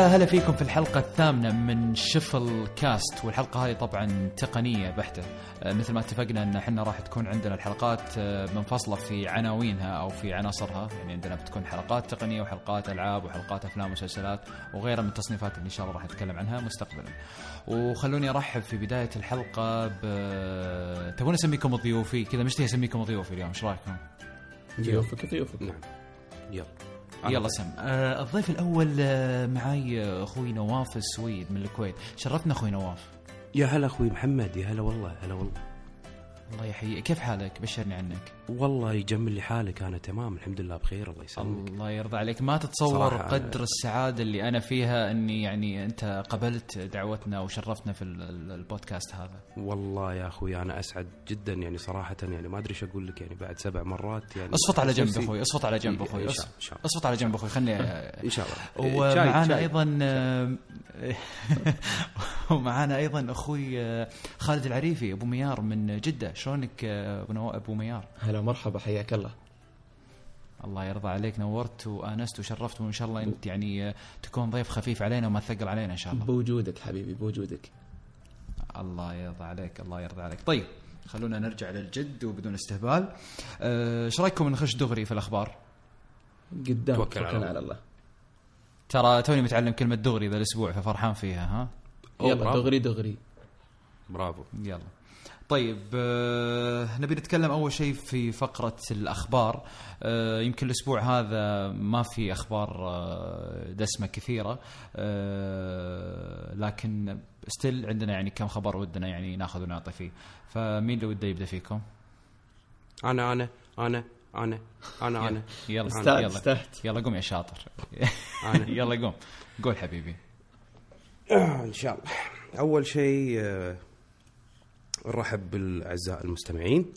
ويا هلا فيكم في الحلقة الثامنة من شفل كاست والحلقة هذه طبعا تقنية بحتة. آه، مثل ما اتفقنا إن إحنا راح تكون عندنا الحلقات آه، منفصلة في عناوينها أو في عناصرها. يعني عندنا بتكون حلقات تقنية وحلقات ألعاب وحلقات أفلام ومسلسلات وغيرها من التصنيفات اللي إن شاء الله راح نتكلم عنها مستقبلا. وخلوني أرحب في بداية الحلقة ب تبون أسميكم ضيوفي كذا مشتهي أسميكم ضيوفي اليوم إيش رأيكم؟ ضيوفك ضيوفك نعم. يلا. يلا سم. آه الضيف الأول آه معاي آه، أخوي نواف السويد من الكويت. شرفنا أخوي نواف. يا هلا أخوي محمد يا هلا والله هلا والله. الله يحييك. كيف حالك؟ بشرني عنك. والله يجمل لي حالك أنا تمام الحمد لله بخير الله يسلمك. الله يرضى عليك. ما تتصور قدر السعادة اللي أنا فيها إني يعني أنت قبلت دعوتنا وشرفتنا في ال- ال- البودكاست هذا؟ والله يا أخوي أنا أسعد جدا يعني صراحة يعني ما أدري إيش أقول لك يعني بعد سبع مرات يعني أصفط على جنب أخوي أصفط على جنب أخوي. أصفط على جنب أخوي خلني إن شاء الله. شاي- ومعانا. أيضا آه، ومعانا أيضا أخوي آه، خالد العريفي أبو ميار من جدة. شلونك ابو ميار؟ هلا مرحبا حياك الله. الله يرضى عليك نورت وانست وشرفت وإن شاء الله أنت يعني آه، تكون ضيف خفيف علينا وما تثقل علينا إن شاء الله. بوجودك حبيبي بوجودك. الله يرضى عليك الله يرضى عليك. طيب خلونا نرجع للجد وبدون استهبال. آه، إيش رأيكم نخش دغري في الأخبار؟ قدام توكل على. على الله. ترى توني متعلم كلمة دغري ذا الأسبوع ففرحان فيها ها؟ يلا برافو. دغري دغري. برافو. يلا. طيب آه، نبي نتكلم أول شيء في فقرة الأخبار. آه، يمكن الأسبوع هذا ما في أخبار آه، دسمة كثيرة. آه، لكن still عندنا يعني كم خبر ودنا يعني ناخذ ونعطي فيه. فمين اللي وده يبدأ فيكم؟ أنا أنا أنا أنا أنا أنا. يلا يلا. استعد. يلا قوم يا شاطر. أنا. يلا قوم. قول حبيبي. إن شاء الله. أول شيء آه، نرحب بالأعزاء المستمعين.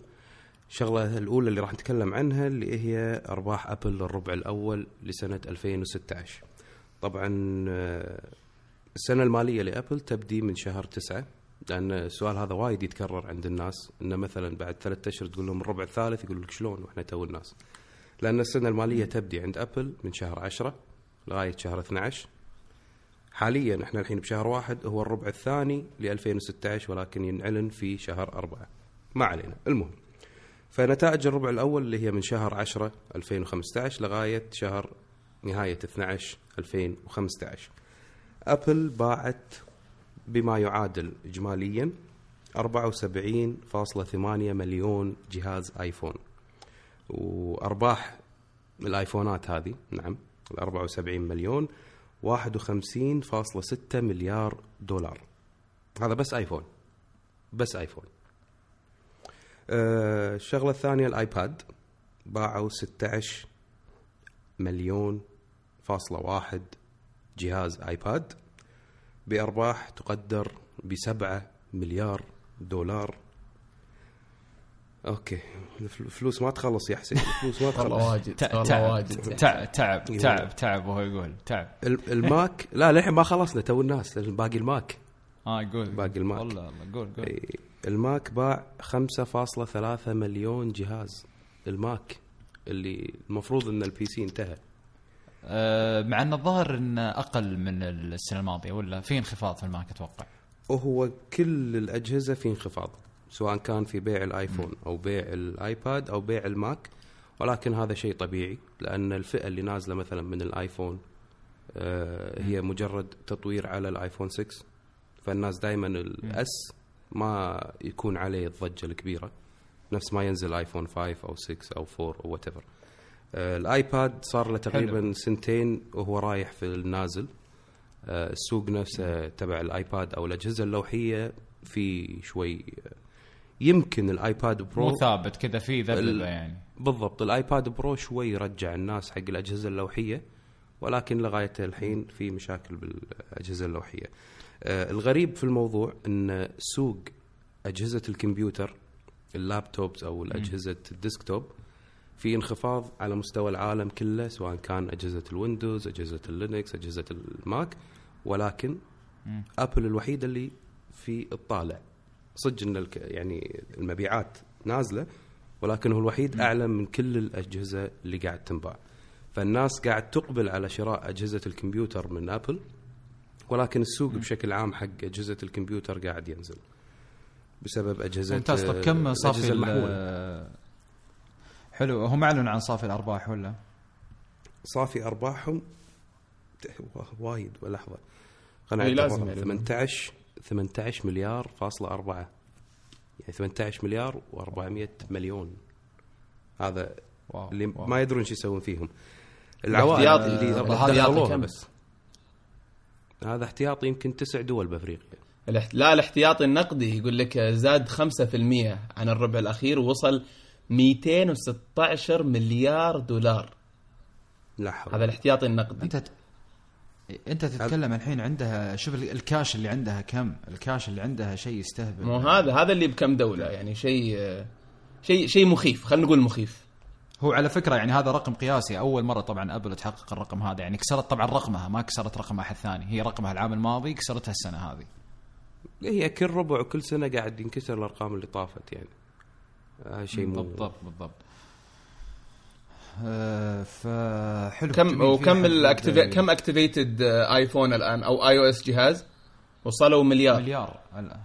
الشغله الأولى اللي راح نتكلم عنها اللي هي أرباح أبل للربع الأول لسنة 2016 طبعا آه، السنة المالية لأبل تبدي من شهر تسعة لأن السؤال هذا وايد يتكرر عند الناس إنه مثلا بعد ثلاثة أشهر تقول لهم الربع الثالث يقول لك شلون؟ وإحنا تو الناس. لأن السنة المالية تبدي عند أبل من شهر 10 لغاية شهر 12 حاليا إحنا الحين بشهر واحد هو الربع الثاني ل 2016 ولكن ينعلن في شهر أربعة. ما علينا. المهم فنتائج الربع الأول اللي هي من شهر 10 2015 لغاية شهر نهاية 12 2015 أبل باعت بما يعادل إجماليا 74.8 مليون جهاز آيفون. وأرباح الآيفونات هذه نعم ال 74 مليون. 51.6 مليار دولار. هذا بس ايفون بس ايفون آه، الشغلة الثانية الآيباد. باعوا 16 مليون فاصلة واحد جهاز آيباد. بأرباح تقدر بسبعة مليار دولار. أوكي. الف- الفلوس ما تخلص يا حسين. الفلوس ما تخلص. واجد. والله تعب واجد. تعب تعب تعب تعب وهو يقول. تعب. ال- الماك؟ لا للحين ما خلصنا تو الناس. باقي الماك. آه قول باقي الماك. والله والله. قول قول. الماك باع 5.3 مليون جهاز الماك اللي المفروض إن ال PC انتهى. آه، مع إن الظاهر انه أقل من السنة الماضية ولا في انخفاض في ال market أتوقع؟ وهو كل الأجهزة في انخفاض. سواء كان في بيع الآيفون أو بيع الآيباد أو بيع الماك ولكن هذا شيء طبيعي لأن الفئة اللي نازلة مثلا من الآيفون آه، هي مجرد تطوير على الآيفون 6 فالناس دائما ال S ما يكون عليه الضجة الكبيرة نفس ما ينزل آيفون 5 أو 6 أو 4 أو whatever الآيباد صار له تقريبا سنتين وهو رايح في النازل. آه، السوق نفسه تبع الآيباد أو الأجهزة اللوحية في شوي يمكن الآيباد pro مو ثابت كذا في ذبذبة يعني بالضبط الآيباد pro شوي رجع الناس حق الأجهزة اللوحية ولكن لغاية الحين في مشاكل بالأجهزة اللوحية. آه الغريب في الموضوع إن سوق أجهزة الكمبيوتر ال laptops أو الأجهزة ال desktop في انخفاض على مستوى العالم كله سواء كان أجهزة الويندوز، أجهزة اللينكس، أجهزة الماك ولكن مم. أبل الوحيدة اللي في الطالع صدق إن يعني المبيعات نازلة ولكن هو الوحيد أعلى من كل الأجهزة اللي قاعد تنباع فالناس قاعد تقبل على شراء أجهزة الكمبيوتر من آبل ولكن السوق بشكل عام حق أجهزة الكمبيوتر قاعد ينزل بسبب أجهزة ممتاز طب كم صافي المحمولة. حلو هم اعلنوا عن صافي الأرباح ولا؟ صافي أرباحهم وايد لحظة خلينا إي نعد لازم الرقم. يعني. 18 18 مليار فاصلة أربعة. يعني 18 مليار و400 مليون. هذا wow اللي wow. ما يدرون شو يسوون فيهم. الاحتياطي اللي الاحتياطي دخلوها كم؟ بس هذا احتياطي يمكن تسع دول بأفريقيا. لا الاحتياطي النقدي يقول لك زاد 5% عن الربع الأخير ووصل 216 مليار دولار. لا حول. هذا الاحتياطي النقدي. أنت. انت تتكلم الحين عندها شوف ال- الكاش اللي عندها كم؟ الكاش اللي عندها شيء يستهبل. مو هذا هذا اللي بكم دولة يعني شيء شيء شيء مخيف خلينا نقول مخيف. هو على فكرة يعني هذا رقم قياسي. أول مرة طبعا أبل تحقق الرقم هذا يعني كسرت طبعا رقمها ما كسرت رقم أحد ثاني. هي رقمها العام الماضي كسرتها السنة هذه. هي كل ربع وكل سنة قاعد ينكسر الأرقام اللي طافت يعني. هذا شيء مو بالضبط بالضبط. آه فحلو كم وكم أحد- ال active كم activated ايفون الآن؟ أو iOS جهاز؟ وصلوا مليار. مليار. هلا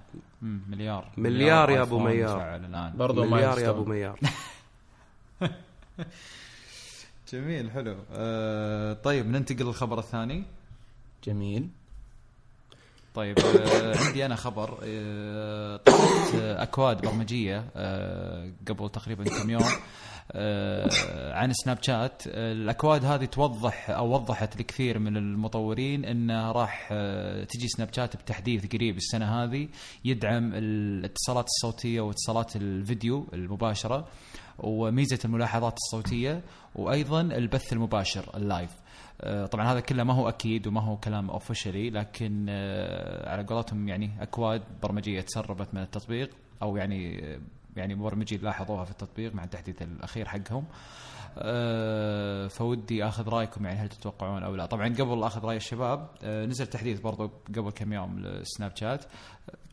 مليار. مليار يا آيفون ميار. الان برضو مليار يا أبو. ميار. جميل حلو. آه طيب ننتقل للخبر الثاني. جميل. طيب آه عندي أنا خبر. آه طلعت آه أكواد برمجية آه قبل تقريبا كم يوم. آه عن سناب شات آه الأكواد هذه توضح أو وضحت لكثير من المطورين إنه راح آه تجي سناب شات بتحديث قريب السنة هذه يدعم الاتصالات الصوتية واتصالات الفيديو المباشرة وميزة الملاحظات الصوتية وأيضا البث المباشر ال live. آه، طبعا هذا كله ما هو أكيد وما هو كلام officially لكن آه، على قولتهم يعني أكواد برمجية تسربت من التطبيق أو يعني يعني مبرمجين لاحظوها في التطبيق مع التحديث الأخير حقهم. آه، فودي أخذ رأيكم يعني هل تتوقعون أو لا. طبعا قبل أخذ رأي الشباب آه، نزل تحديث برضو قبل كم يوم لسناب شات.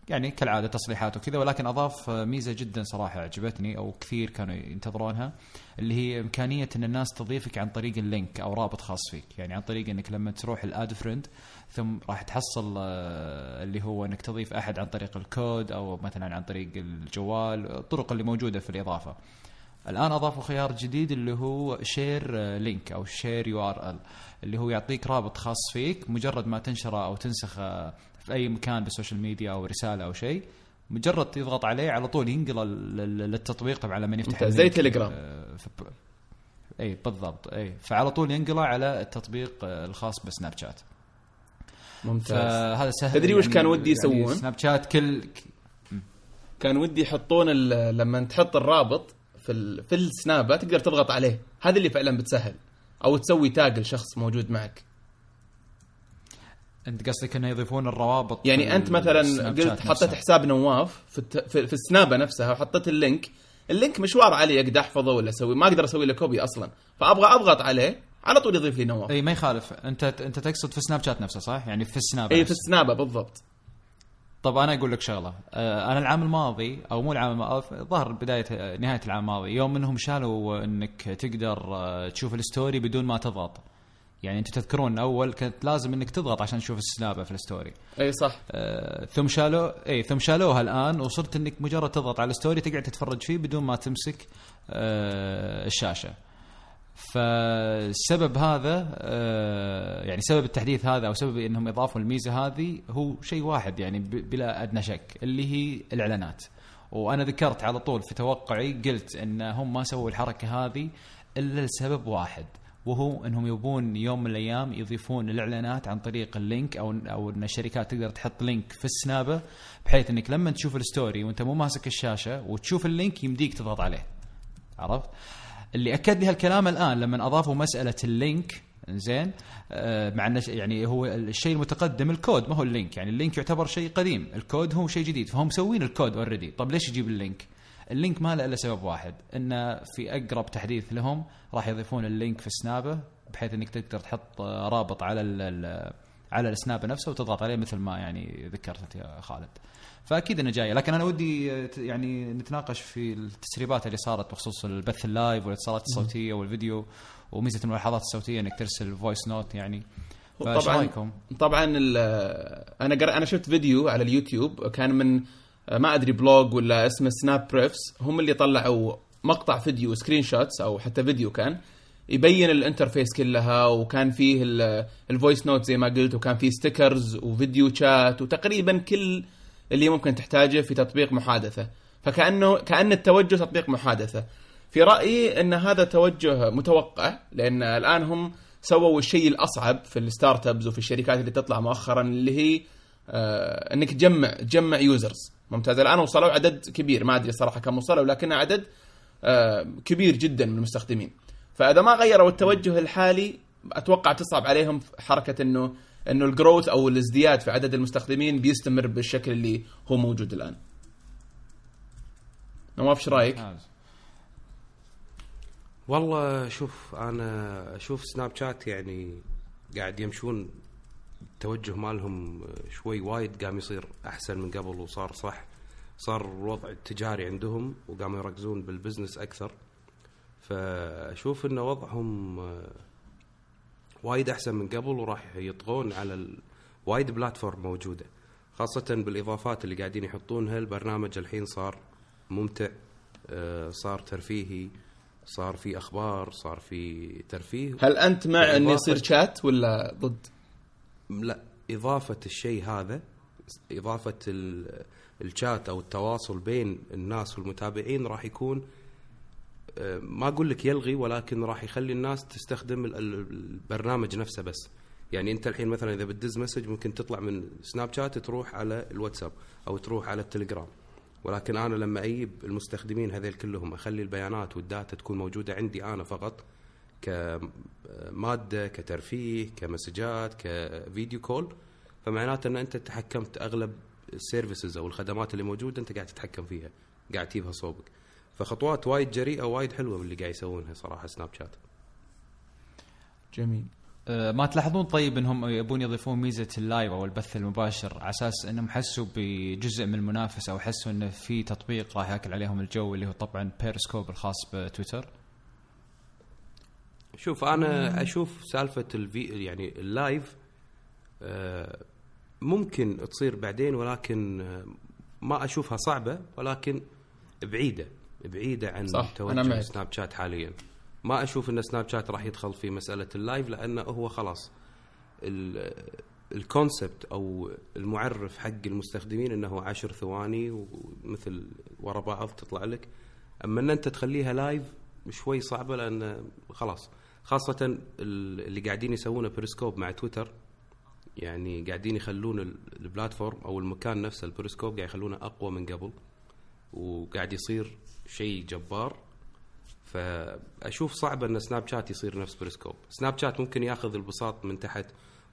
يعني كالعادة تصريحات وكذا ولكن أضاف ميزة جدا صراحة عجبتني أو كثير كانوا ينتظرونها اللي هي إمكانية إن الناس تضيفك عن طريق ال link أو رابط خاص فيك. يعني عن طريق إنك لما تروح ال add friend ثم راح تحصل آه، اللي هو انك تضيف احد عن طريق الكود أو مثلا عن طريق الجوال الطرق اللي موجودة في الإضافة. الآن أضافوا خيار جديد اللي هو share link أو share URL اللي هو يعطيك رابط خاص فيك مجرد ما تنشره أو تنسخه في أي مكان بالسوشيال ميديا أو رسالة أو شيء. مجرد تضغط عليه على طول ينقل للتطبيق طبعا لما يفتح زي تليجرام. آه، اي بالضبط اي فعلى طول ينقله على التطبيق آه، الخاص بسناب شات. ممتاز. فهذا سهل تدري وش كان ودي يسوون؟ سناب شات كل كان ودي يحطون ال- لما تحط الرابط في ال... في السنابه تقدر تضغط عليه. هذا اللي فعلا بتسهل. أو تسوي tag لشخص موجود معك. أنت قصدك إنه يضيفون الروابط يعني أنت مثلا قلت حطيت نفسها. حساب نواف في, الت... في, في السنابه نفسها وحطيت ال link. ال link مشوار علي أقدر أحفظه ولا أسوي؟ ما أقدر أسوي له copy أصلا. فأبغى أضغط عليه. على طول يضيف لي نواف. إي ما يخالف. أنت أنت تقصد في سناب شات نفسه صح؟ يعني في السناب إي في. السنابه بالضبط. طب أنا أقول لك شغلة. آه، أنا العام الماضي أو مو العام الماضي ظهر بداية آه، نهاية العام الماضي يوم انهم شالوا إنك تقدر آه، تشوف ال story بدون ما تضغط. يعني أنتم تذكرون أول كانت لازم إنك تضغط عشان تشوف السنابه في ال story. إي صح. آه، ثم شالوا إي ثم شالوها الآن وصرت إنك مجرد تضغط على ال story تقعد تتفرج فيه بدون ما تمسك آه، الشاشة. فالسبب هذا آه، يعني سبب التحديث هذا أو سبب إنهم إضافوا الميزة هذه هو شيء واحد يعني بلا أدنى شك اللي هي الإعلانات وأنا ذكرت على طول في توقعي قلت إن هم ما سووا الحركة هذه إلا لسبب واحد وهو إنهم يبون يوم من الأيام يضيفون الإعلانات عن طريق ال link أو أو إن الشركات تقدر تحط link في السنابة بحيث إنك لما تشوف ال story وأنت مو ماسك الشاشة وتشوف ال link يمديك تضغط عليه عرفت؟ اللي أكد لي هالكلام الآن لما أضافوا مسألة ال link زين آه مع إنه يعني هو الشيء المتقدم الكود ما هو ال link يعني ال link يعتبر شيء قديم الكود هو شيء جديد فهم مسوين الكود already طب ليش يجيب ال link؟ ال link ما له إلا سبب واحد انه في أقرب تحديث لهم راح يضيفون ال link في السنابه بحيث إنك تقدر تحط آه، رابط على على السناب نفسه وتضغط عليه مثل ما يعني ذكرت أنت يا خالد. فأكيد إنه جاية لكن أنا ودي يعني نتناقش في التسريبات اللي صارت بخصوص البث ال live والإتصالات الصوتية والفيديو وميزة الملاحظات الصوتية إنك ترسل voice note يعني. فإيش طبعا رأيكم؟ طبعا أنا قر... أنا شفت فيديو على اليوتيوب كان من ما أدري blog ولا اسمه سناب بريفس هم اللي طلعوا مقطع فيديو screenshots أو حتى فيديو كان يبين ال interface كلها وكان فيه ال- ال voice note زي ما قلت وكان فيه stickers و video chat وتقريبا كل اللي ممكن تحتاجه في تطبيق محادثة. فكانه كأن التوجه تطبيق محادثة. في رأيي إن هذا توجه متوقع لأن الآن هم سووا الشيء الأصعب في ال startups وفي الشركات اللي تطلع مؤخرا اللي هي آه إنك تجمع تجمع users. ممتاز. الآن وصلوا عدد كبير. ما أدري صراحة كم وصلوا لكن عدد آه كبير جدا من المستخدمين. فإذا ما غيروا التوجه الحالي أتوقع تصعب عليهم حركة إنه إنه ال growth أو الازدياد في عدد المستخدمين بيستمر بالشكل اللي هو موجود الآن. نواف إيش رأيك؟ والله شوف أنا أشوف سناب شات يعني قاعد يمشون التوجه مالهم شوي وايد قام يصير أحسن من قبل وصار صح. صار الوضع التجاري عندهم وقاموا يركزون بال business أكثر. فأشوف إن وضعهم آه، وايد أحسن من قبل وراح يطغون على ال... وايد platform موجودة خاصة بالإضافات اللي قاعدين يحطونها البرنامج الحين صار ممتع آه، صار ترفيهي صار في أخبار صار في ترفيه هل أنت مع انه يصير شات ولا ضد؟ لا إضافة الشيء هذا إضافة ال- الشات أو التواصل بين الناس والمتابعين راح يكون ما أقول لك يلغي ولكن راح يخلي الناس تستخدم ال- ال- البرنامج نفسه بس. يعني أنت الحين مثلا إذا بتدز مسج ممكن تطلع من سناب شات تروح على الواتساب أو تروح على التليجرام. ولكن أنا لما أجيب المستخدمين هذيل كلهم أخلي البيانات وال data تكون موجودة عندي أنا فقط كمادة كترفيه كمسجات ك video call فمعناته إن أنت تحكمت أغلب ال services أو الخدمات اللي موجودة أنت قاعد تتحكم فيها قاعد تجيبها صوبك. فخطوات وايد جريئة وايد حلوة باللي قاعد يسوونها صراحة سناب شات جميل. آه، ما تلاحظون طيب إنهم يبون يضيفون ميزة ال live أو البث المباشر على أساس إنهم حسوا بجزء من المنافسة أو حسوا إنه في تطبيق راح يأكل عليهم الجو اللي هو طبعا بيرسكوب الخاص بتويتر؟ شوف أنا أشوف سالفة الفي يعني ال live آه، ممكن تصير بعدين ولكن آه، ما أشوفها صعبة ولكن بعيدة. بعيدة عن صح، توجه. سناب شات حاليا ما أشوف إن سناب شات راح يدخل في مسألة ال live لأنه هو خلاص ال- ال concept أو المعرف حق المستخدمين إنه عشر ثواني ومثل ورا بعض تطلع لك أما إن أنت تخليها live شوي صعبة لأن خلاص خاصة ال- اللي قاعدين يسوونه بريسكوب مع تويتر يعني قاعدين يخلون ال- ال platform أو المكان نفسه البريسكوب قاعد يخلونه أقوى من قبل وقاعد يصير شيء جبار. فأشوف صعب أن سناب شات يصير نفس بريسكوب سناب شات ممكن ياخذ البساط من تحت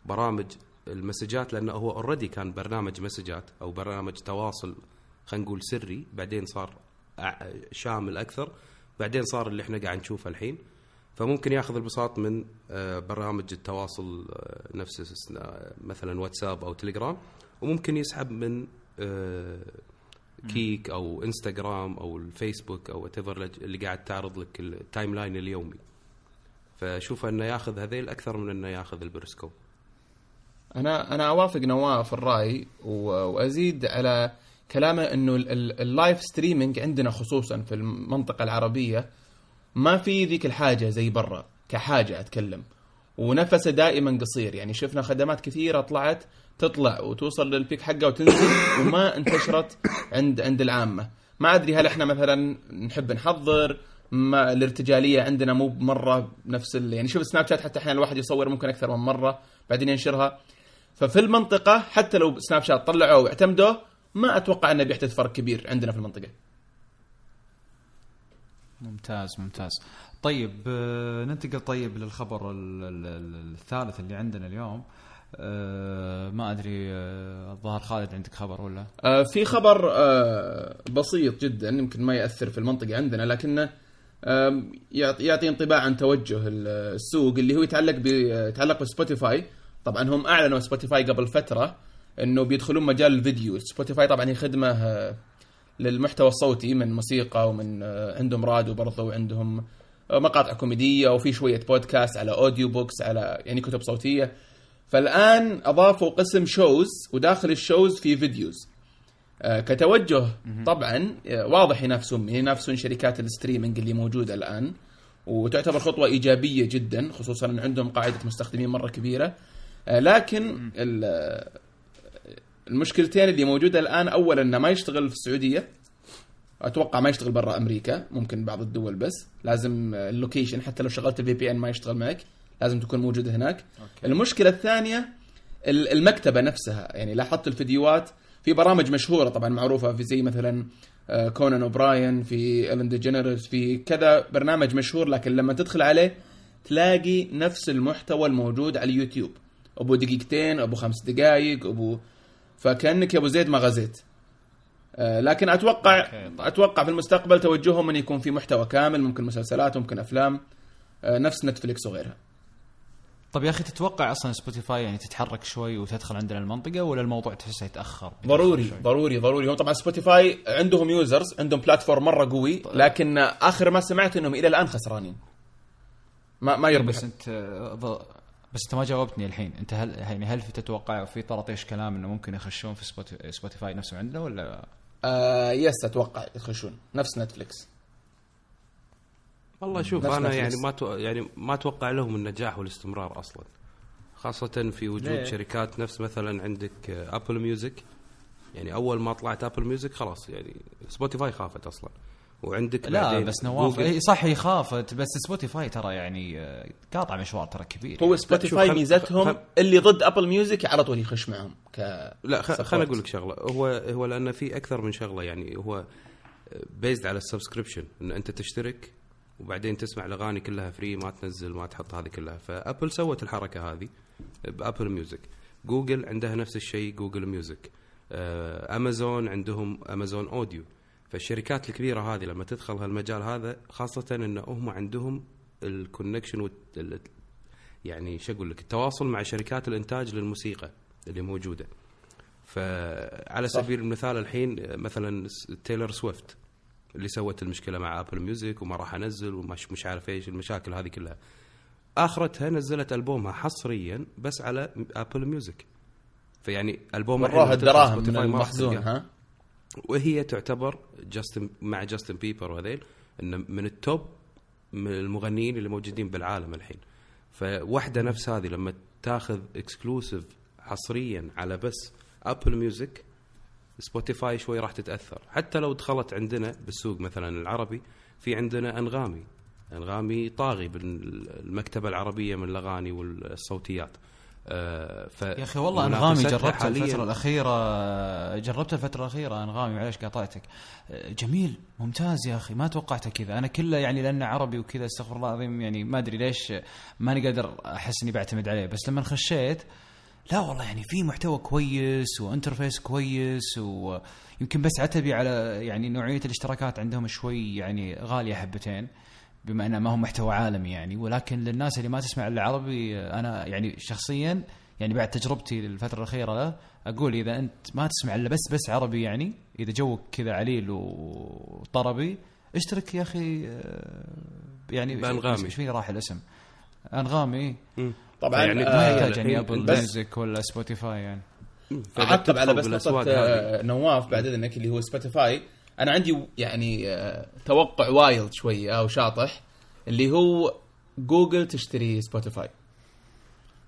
برامج المسجات لأنه هو already كان برنامج مسجات أو برنامج تواصل خلينا نقول سري. بعدين صار شامل أكثر. بعدين صار اللي إحنا قاعد نشوفه الحين. فممكن ياخذ البساط من آه، برامج التواصل آه، نفس مثلا واتساب أو تليجرام. وممكن يسحب من آه، كيك أو إنستغرام أو الفيسبوك أو what اللي قاعد تعرض لك ال timeline اليومي. فشوف أنه ياخذ هذيل أكثر من أنه ياخذ البريسكوب أنا أنا أوافق نواف الرأي وأزيد على كلامه إنه ال- ال- ال live streaming عندنا خصوصا في المنطقة العربية ما في ذيك الحاجة زي برا كحاجة أتكلم. ونفسه دائما قصير. يعني شفنا خدمات كثيرة طلعت تطلع وتوصل لل peak حقها وتنزل وما انتشرت عند عند العامة. ما أدري هل إحنا مثلا نحب نحضر ما الارتجالية عندنا مو مرة نفس ال... يعني شوف سناب شات حتى أحيانا الواحد يصور ممكن أكثر من مرة بعدين ينشرها. ففي المنطقة حتى لو سناب شات طلعوه واعتمدوه ما أتوقع إنه بيحدث فرق كبير عندنا في المنطقة. ممتاز ممتاز. طيب آه، ننتقل طيب للخبر ال- ال- ال- الثالث اللي عندنا اليوم. آه، ما أدري آه، الظاهر خالد عندك خبر ولا؟ آه، في خبر بسيط جدا يمكن ما يأثر في المنطقة عندنا لكنه يعطي انطباع عن توجه ال- السوق اللي هو يتعلق يتعلق بسبوتيفاي طبعا هم أعلنوا سبوتيفاي قبل فترة إنه بيدخلون مجال الفيديو. سبوتيفاي طبعا هي خدمة للمحتوى الصوتي من موسيقى ومن عندهم راديو برضه وعندهم مقاطع كوميدية وفي شوية بودكاست على audiobooks على يعني كتب صوتية. فالآن أضافوا قسم shows وداخل ال shows في videos آه، كتوجه طبعا آه، واضح ينافسون ينافسون شركات ال streaming اللي موجودة الآن وتعتبر خطوة إيجابية جدا خصوصا إن عندهم قاعدة مستخدمين مرة كبيرة. آه، لكن ال- المشكلتين اللي موجودة الآن اولا إنه ما يشتغل في السعودية. أتوقع ما يشتغل برا أمريكا ممكن بعض الدول بس. لازم ال location حتى لو شغلت ال VPN ما يشتغل معك. لازم تكون موجود هناك. okay. المشكلة الثانية ال- المكتبة نفسها. يعني لاحظت الفيديوهات في برامج مشهورة طبعا معروفة في زي مثلا آه، كونان اوبراين في الين ديجنيرس في كذا برنامج مشهور لكن لما تدخل عليه تلاقي نفس المحتوى الموجود على اليوتيوب. أبو دقيقتين أبو خمس دقائق أبو فكأنك يا أبو زيد ما غزيت. آه، لكن أتوقع طيب. أتوقع في المستقبل توجههم إن يكون في محتوى كامل ممكن مسلسلات ممكن أفلام آه، نفس نتفليكس وغيرها. طب يا أخي تتوقع أصلا سبوتيفاي يعني تتحرك شوي وتدخل عندنا المنطقة ولا الموضوع تحسه يتأخر؟ ضروري شوي؟ ضروري ضروري. هم طبعا سبوتيفاي عندهم users عندهم platform مرة قوي لكن آخر ما سمعت إنهم إلى الآن خسرانين. ما ما يربح. بس أنت بس أنت ما جاوبتني الحين. أنت هل يعني هل في تتوقع في طرطيش كلام إنه ممكن يخشون في سبوتي- سبوتيفاي نفسه عندنا ولا؟ آه yes أتوقع يخشون. نفس نتفليكس والله شوف نفس أنا نتفلكس. يعني ما تو... يعني ما أتوقع لهم النجاح والاستمرار أصلا خاصة في وجود ليه؟ شركات نفس مثلا عندك ابل ميوزك يعني أول ما طلعت ابل ميوزك خلاص يعني سبوتيفاي خافت أصلا وعندك لا بس نواف. إي صح هي خافت بس سبوتيفاي ترى يعني آه، قاطع مشوار ترى كبير هو سبوتيفاي خل- ميزتهم خل- اللي ضد ابل ميوزك على طول يخش معهم ك لا خ... خليني أقول لك شغلة هو هو لأن في أكثر من شغلة يعني هو based على ال subscription إن أنت تشترك وبعدين تسمع الأغاني كلها free ما تنزل ما تحط هذه كلها. فأبل سوت الحركة هذه بأبل ميوزك جوجل عندها نفس الشيء جوجل ميوزك آه، أمازون عندهم أمازون اوديو فالشركات الكبيرة هذه لما تدخل هالمجال هذا خاصة إن هم عندهم ال connection وال... يعني شو أقول لك التواصل مع شركات الإنتاج للموسيقى اللي موجودة. فعلى صح. سبيل المثال الحين مثلا تايلر سويفت اللي سوت المشكلة مع ابل ميوزك وما راح أنزل ومش مش عارف إيش المشاكل هذه كلها. آخرتها نزلت ألبومها حصريا بس على ابل ميوزك فيعني البوم الحين وراها لو تدخل الدراهم من راح. ها؟ وهي تعتبر جاستن مع جاستن بيبر وهذيل إنه من ال top من المغنيين اللي موجودين بالعالم الحين. فواحده نفس هذه لما تاخذ exclusive حصريا على بس ابل ميوزك سبوتيفاي شوي راح تتأثر. حتى لو دخلت عندنا بالسوق مثلا العربي في عندنا أنغامي. أنغامي طاغي بالمكتبة العربية من الأغاني والصوتيات. آه ف يا أخي والله أنغامي جربتها الفترة الأخيرة جربتها الفترة الأخيرة أنغامي معليش قاطعتك. جميل ممتاز يا أخي ما توقعته كذا. أنا كله يعني لأنه عربي وكذا استغفر الله العظيم يعني ما أدري ليش ماني قادر أحس إني بعتمد عليه. بس لما خشيت لا والله يعني في محتوى كويس وانترفيس كويس ويمكن بس عتبي على يعني نوعية الاشتراكات عندهم شوي يعني غالية حبتين بما إنه ما هو محتوى عالمي يعني ولكن للناس اللي ما تسمع إلا عربي أنا يعني شخصيا يعني بعد تجربتي الفترة الأخيرة له أقول إذا أنت ما تسمع إلا بس بس عربي يعني إذا جوك كذا عليل وطربي اشترك يا أخي آه، يعني بأنغامي. إيش فيه راح الاسم أنغامي مم. طبعا يعني آه، ما آه، يحتاج يعني ابل ميوزك ولا سبوتيفاي يعني. اعقب على بس هذه. آه، نواف بعد إذنك اللي هو سبوتيفاي أنا عندي يعني آه، توقع wild شوي أو شاطح اللي هو جوجل تشتري سبوتيفاي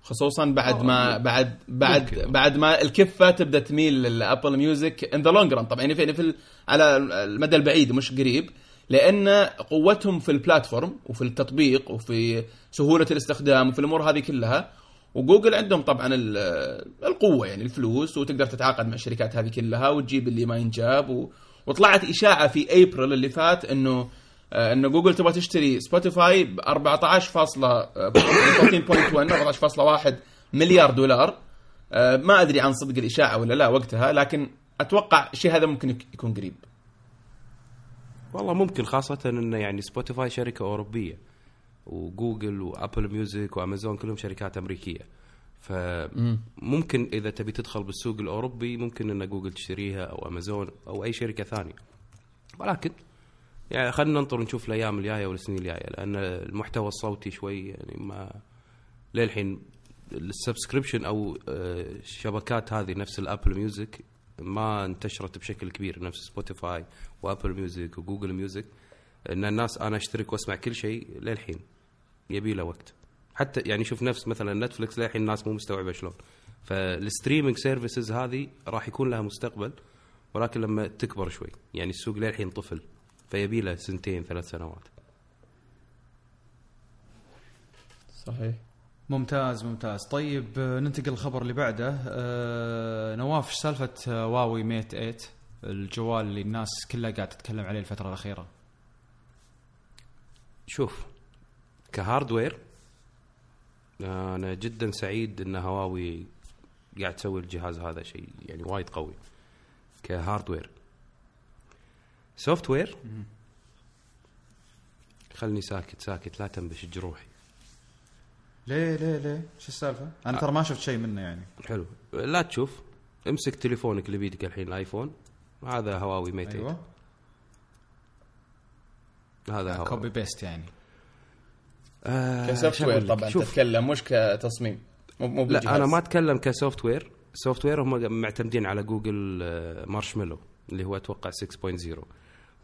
خصوصا بعد ما بعد بعد ممكن. بعد ما الكفة تبدأ تميل للابل ميوزك in the long run طبعا يعني في, يعني في ال- على المدى البعيد مش قريب. لأن قوتهم في ال platform وفي التطبيق وفي سهولة الاستخدام وفي الأمور هذه كلها وجوجل عندهم طبعا ال- القوة يعني الفلوس وتقدر تتعاقد مع الشركات هذه كلها وتجيب اللي ما ينجاب و... وطلعت إشاعة في ابريل اللي فات إنه آه، إنه جوجل تبغى تشتري سبوتيفاي ب 14 14.1 14.1 مليار دولار. آه، ما أدري عن صدق الإشاعة ولا لا وقتها لكن أتوقع الشيء هذا ممكن يك- يكون قريب. والله ممكن خاصة انه يعني سبوتيفاي شركة أوروبية وجوجل و Apple Music وأمازون كلهم شركات أمريكية. فممكن إذا تبي تدخل بالسوق الأوروبي ممكن إن جوجل تشتريها أو أمازون أو أي شركة ثانية. ولكن يعني خلينا ننطر نشوف الأيام الجاية والسنين الجاية لأن المحتوى الصوتي شوي يعني ما للحين ال subscription أو آه، الشبكات هذه نفس ال Apple Music ما انتشرت بشكل كبير نفس سبوتيفاي و Apple Music و Google Music إن الناس أنا أشترك وأسمع كل شيء للحين يبي له وقت. حتى يعني شوف نفس مثلا نتفلكس للحين الناس مو مستوعبة شلون. فال streaming services هذه راح يكون لها مستقبل ولكن لما تكبر شوي يعني السوق للحين طفل فيبي له سنتين ثلاث سنوات. صحيح. ممتاز ممتاز. طيب آه، ننتقل للخبر اللي بعده. آه نواف إيش سالفة هواوي Mate 8 الجوال اللي الناس كلها قاعدة تتكلم عليه الفترة الأخيرة. شوف ك hardware أنا جدا سعيد إن هواوي قاعد تسوي الجهاز هذا شيء يعني وايد قوي. ك hardware. software خلني ساكت ساكت لا تنبش جروحي. ليه ليه ليه؟ شو السالفة؟ أنا ترى ما شفت شيء منه يعني. حلو. لا تشوف. امسك تليفونك اللي بيدك الحين الآيفون. هذا هواوي Mate أيوه. هذا هواوي. copy paste يعني. آه ك software؟ طبعا. شوف. تتكلم مش كتصميم. مو مو. لا أنا ما أتكلم ك software software هم معتمدين على جوجل آه، مارشميلو اللي هو أتوقع 6.0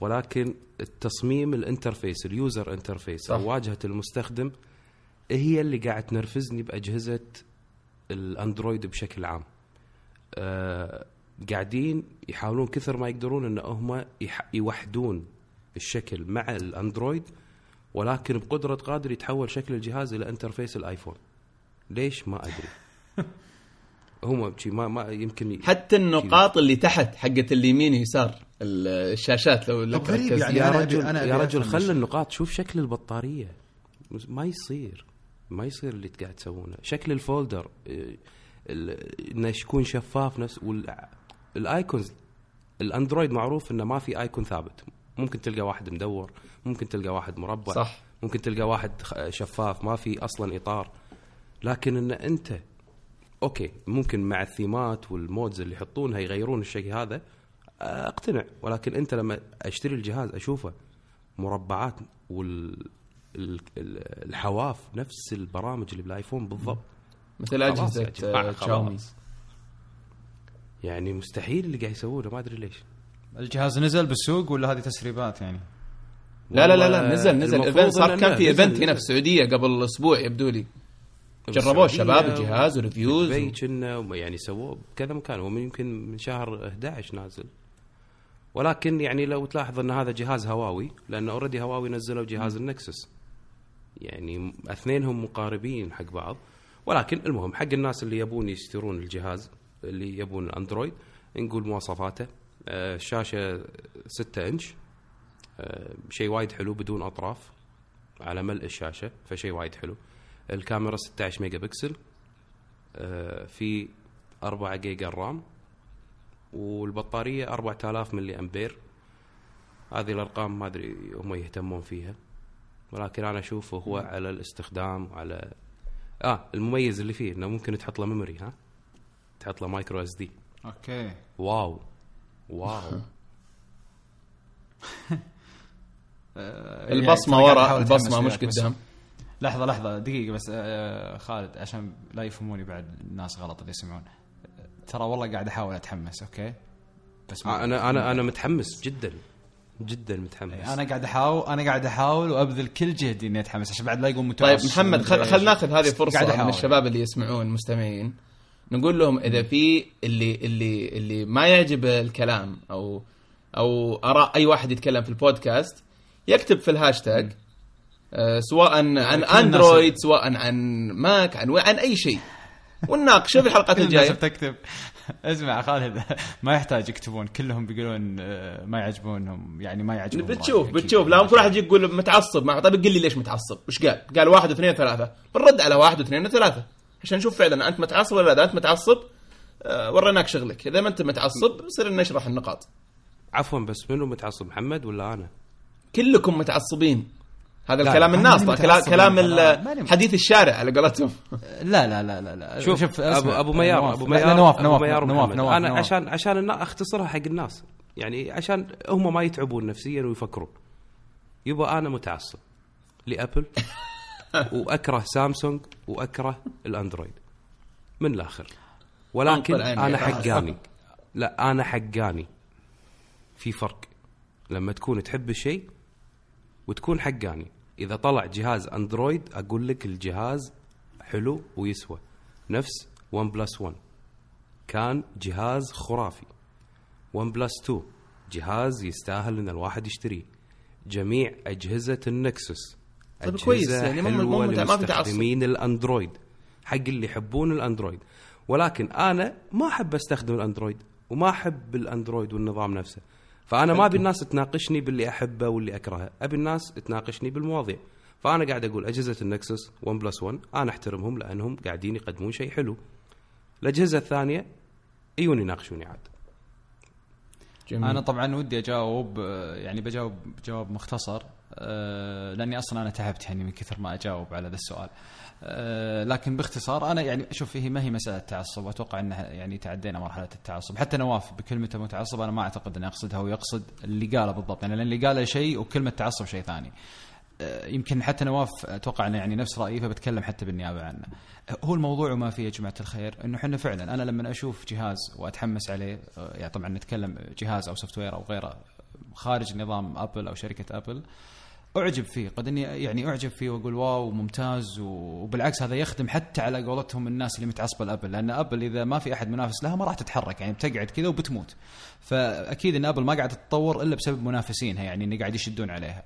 ولكن التصميم ال interface ال user interface صح. أو واجهة المستخدم هي اللي قاعد تنرفزني بأجهزة الأندرويد بشكل عام. آه قاعدين يحاولون كثر ما يقدرون إن هم يح- يوحدون الشكل مع الأندرويد ولكن بقدرة قادر يتحول شكل الجهاز إلى interface الآيفون. ليش؟ ما أدري. هم شي ما ما يمكن ي- حتى النقاط اللي تحت حقت اليمين يسار ال- الشاشات لو تركز. يعني. يا أنا أبي- رجل أنا أبي يا رجل خل النقاط شوف شكل البطارية. ما يصير. ما يصير اللي قاعد تسوونه. شكل الفولدر إيه، إنه يكون شفاف نفس والايكونز الأندرويد معروف إنه ما في آيكون ثابت. ممكن تلقى واحد مدور ممكن تلقى واحد مربع صح. ممكن تلقى واحد شفاف ما في أصلا إطار. لكن إن أنت okay ممكن مع الثيمات وال mods اللي يحطونها يغيرون الشيء هذا أقتنع. ولكن أنت لما أشتري الجهاز أشوفه مربعات وال ال- ال- الحواف نفس البرامج اللي بالآيفون بالضبط. مثل أجهزة آه،. شاومي. يعني مستحيل اللي قاعد يسوونه ما أدري ليش. الجهاز نزل بالسوق ولا هذه تسريبات يعني؟ لا لا لا نزل نزل. event صار كان في event هنا. في السعودية قبل أسبوع يبدو لي. جربوه الشباب الجهاز و reviews دبي كنا يعني سووه بكذا مكان. هو يمكن من شهر 11 نازل. ولكن يعني لو تلاحظ إن هذا جهاز هواوي لأن already هواوي نزلوا جهاز ال Nexus. يعني اثنينهم مقاربين حق بعض. ولكن المهم حق الناس اللي يبون يشترون الجهاز اللي يبون اندرويد نقول مواصفاته آه، الشاشه 6 انش آه، شيء وايد حلو بدون اطراف على ملء الشاشة فشيء وايد حلو. الكاميرا 16 ميجا بكسل آه، في 4 جيجا RAM والبطارية 4000 ملي أمبير. هذه الأرقام ما أدري هم يهتمون فيها. ولكن أنا أشوفه هو على الاستخدام على آه المميز اللي فيه إنه ممكن تحط له memory ها؟ تحط له micro SD okay. wow. wow. البصمة يعني ورا البصمة مش قدام. لحظة لحظة دقيقة بس آه خالد عشان لا يفهموني بعد الناس غلط اللي يسمعون. ترى والله قاعد أحاول أتحمس okay؟ بس آه أنا أنا أنا متحمس جدا. جدا متحمس. أنا قاعد أحاول أنا قاعد أحاول وأبذل كل جهدي إني أتحمس عشان بعد لا يقول طيب متوسط محمد خل, خل ناخذ هذه قاعد فرصة من. الشباب اللي يسمعون المستمعين نقول لهم إذا في اللي اللي اللي ما يعجب الكلام أو أو أراء أي واحد يتكلم في البودكاست يكتب في الهاشتاج آه، سواء عن اندرويد سواء عن ماك عن عن أي شيء. ونناقشه في الحلقات الجاية. بتكتب. اسمع خالد ما يحتاج يكتبون كلهم بيقولون آه، ما يعجبونهم. يعني ما يعجبهم بتشوف. بتشوف. لا كل واحد يقول متعصب طيب قل لي ليش متعصب؟ وش قال؟ قال واحد واثنين ثلاثة بنرد على واحد واثنين وثلاثة عشان نشوف فعلا أنت متعصب ولا لا. اذا أنت متعصب آه، وريناك شغلك. إذا ما أنت متعصب نصير نشرح النقاط. عفوا بس منو متعصب محمد ولا أنا؟ كلكم متعصبين. هذا لا، الكلام لا، الناس كلام كلام حديث الشارع على قولتهم لا لا لا لا, لا. شوف, شوف ابو. أبو ميار نواف. أبو لا، لا، ميار نواف أبو نواف ميار نواف محمد. نواف أنا نواف. عشان عشان النا- اختصرها حق الناس يعني عشان هم ما يتعبون نفسيا ويفكرون يبا أنا متعصب لأبل وأكره سامسونج وأكره الأندرويد من الآخر ولكن. أنا حقاني لا أنا حقاني في فرق لما تكون تحب الشيء وتكون حقاني إذا طلع جهاز أندرويد أقول لك الجهاز حلو ويسوى. نفس OnePlus 1 كان جهاز خرافي. OnePlus 2 جهاز يستاهل إن الواحد يشتريه. جميع أجهزة النكسس. طيب كويس، يعني تعصب. لمستخدمين الأندرويد. حق اللي يحبون الأندرويد. ولكن أنا ما أحب أستخدم الأندرويد وما أحب الأندرويد والنظام نفسه. فأنا ما أبي الناس تناقشني باللي أحبه واللي أكرهه. أبي الناس تناقشني بالمواضيع. فأنا قاعد أقول أجهزة النكسس 1 بلس 1 أنا أحترمهم لأنهم قاعدين يقدمون شيء حلو. الأجهزة الثانية يجون يناقشوني عاد. جميل. أنا طبعا ودي أجاوب يعني بجاوب جواب مختصر آه، لأني أصلا أنا تعبت يعني من كثر ما أجاوب على ذا السؤال. آه، لكن باختصار أنا يعني شوف هي ما هي مسألة تعصب أتوقع إنها يعني تعدينا مرحلة التعصب حتى نواف بكلمته متعصب أنا ما أعتقد إنه يقصدها ويقصد اللي قاله بالضبط يعني لأن اللي قاله شيء وكلمة تعصب شيء ثاني آه، يمكن حتى نواف أتوقع إنه يعني نفس رايي فبتكلم حتى بالنيابة عنه. هو الموضوع وما فيه يا جماعة الخير إنه إحنا فعلا أنا لما أشوف جهاز وأتحمس عليه آه، يعني طبعا نتكلم جهاز أو software أو غيره خارج نظام ابل أو شركة ابل أعجب فيه قد إني يعني أعجب فيه وأقول واو ممتاز وبالعكس هذا يخدم حتى على قولتهم الناس اللي متعصبة لأبل لأن أبل إذا ما في أحد منافس لها ما راح تتحرك يعني بتقعد كذا وبتموت. فأكيد إن أبل ما قاعدة تتطور إلا بسبب منافسينها يعني اللي قاعد يشدون عليها.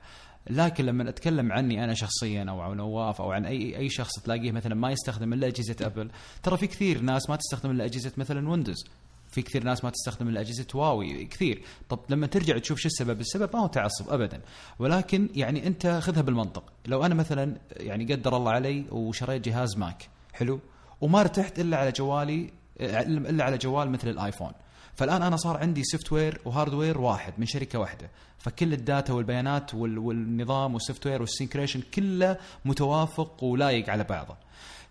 لكن لما أتكلم عني أنا شخصيا أو عن نواف أو عن أي أي شخص تلاقيه مثلا ما يستخدم إلا أجهزة أبل ترى في كثير ناس ما تستخدم إلا أجهزة مثلا ويندوز. في كثير ناس ما تستخدم الا اجهزه هواوي كثير. طب لما ترجع تشوف شو السبب السبب ما هو تعصب ابدا. ولكن يعني أنت خذها بالمنطق. لو أنا مثلا يعني قدر الله علي وشريت جهاز ماك حلو وما ارتحت إلا على جوالي إلا على جوال مثل الآيفون. فالآن أنا صار عندي software و hardware واحد من شركة واحدة. فكل ال data والبيانات وال- والنظام وال software وال synchronization كله متوافق ولايق على بعضه.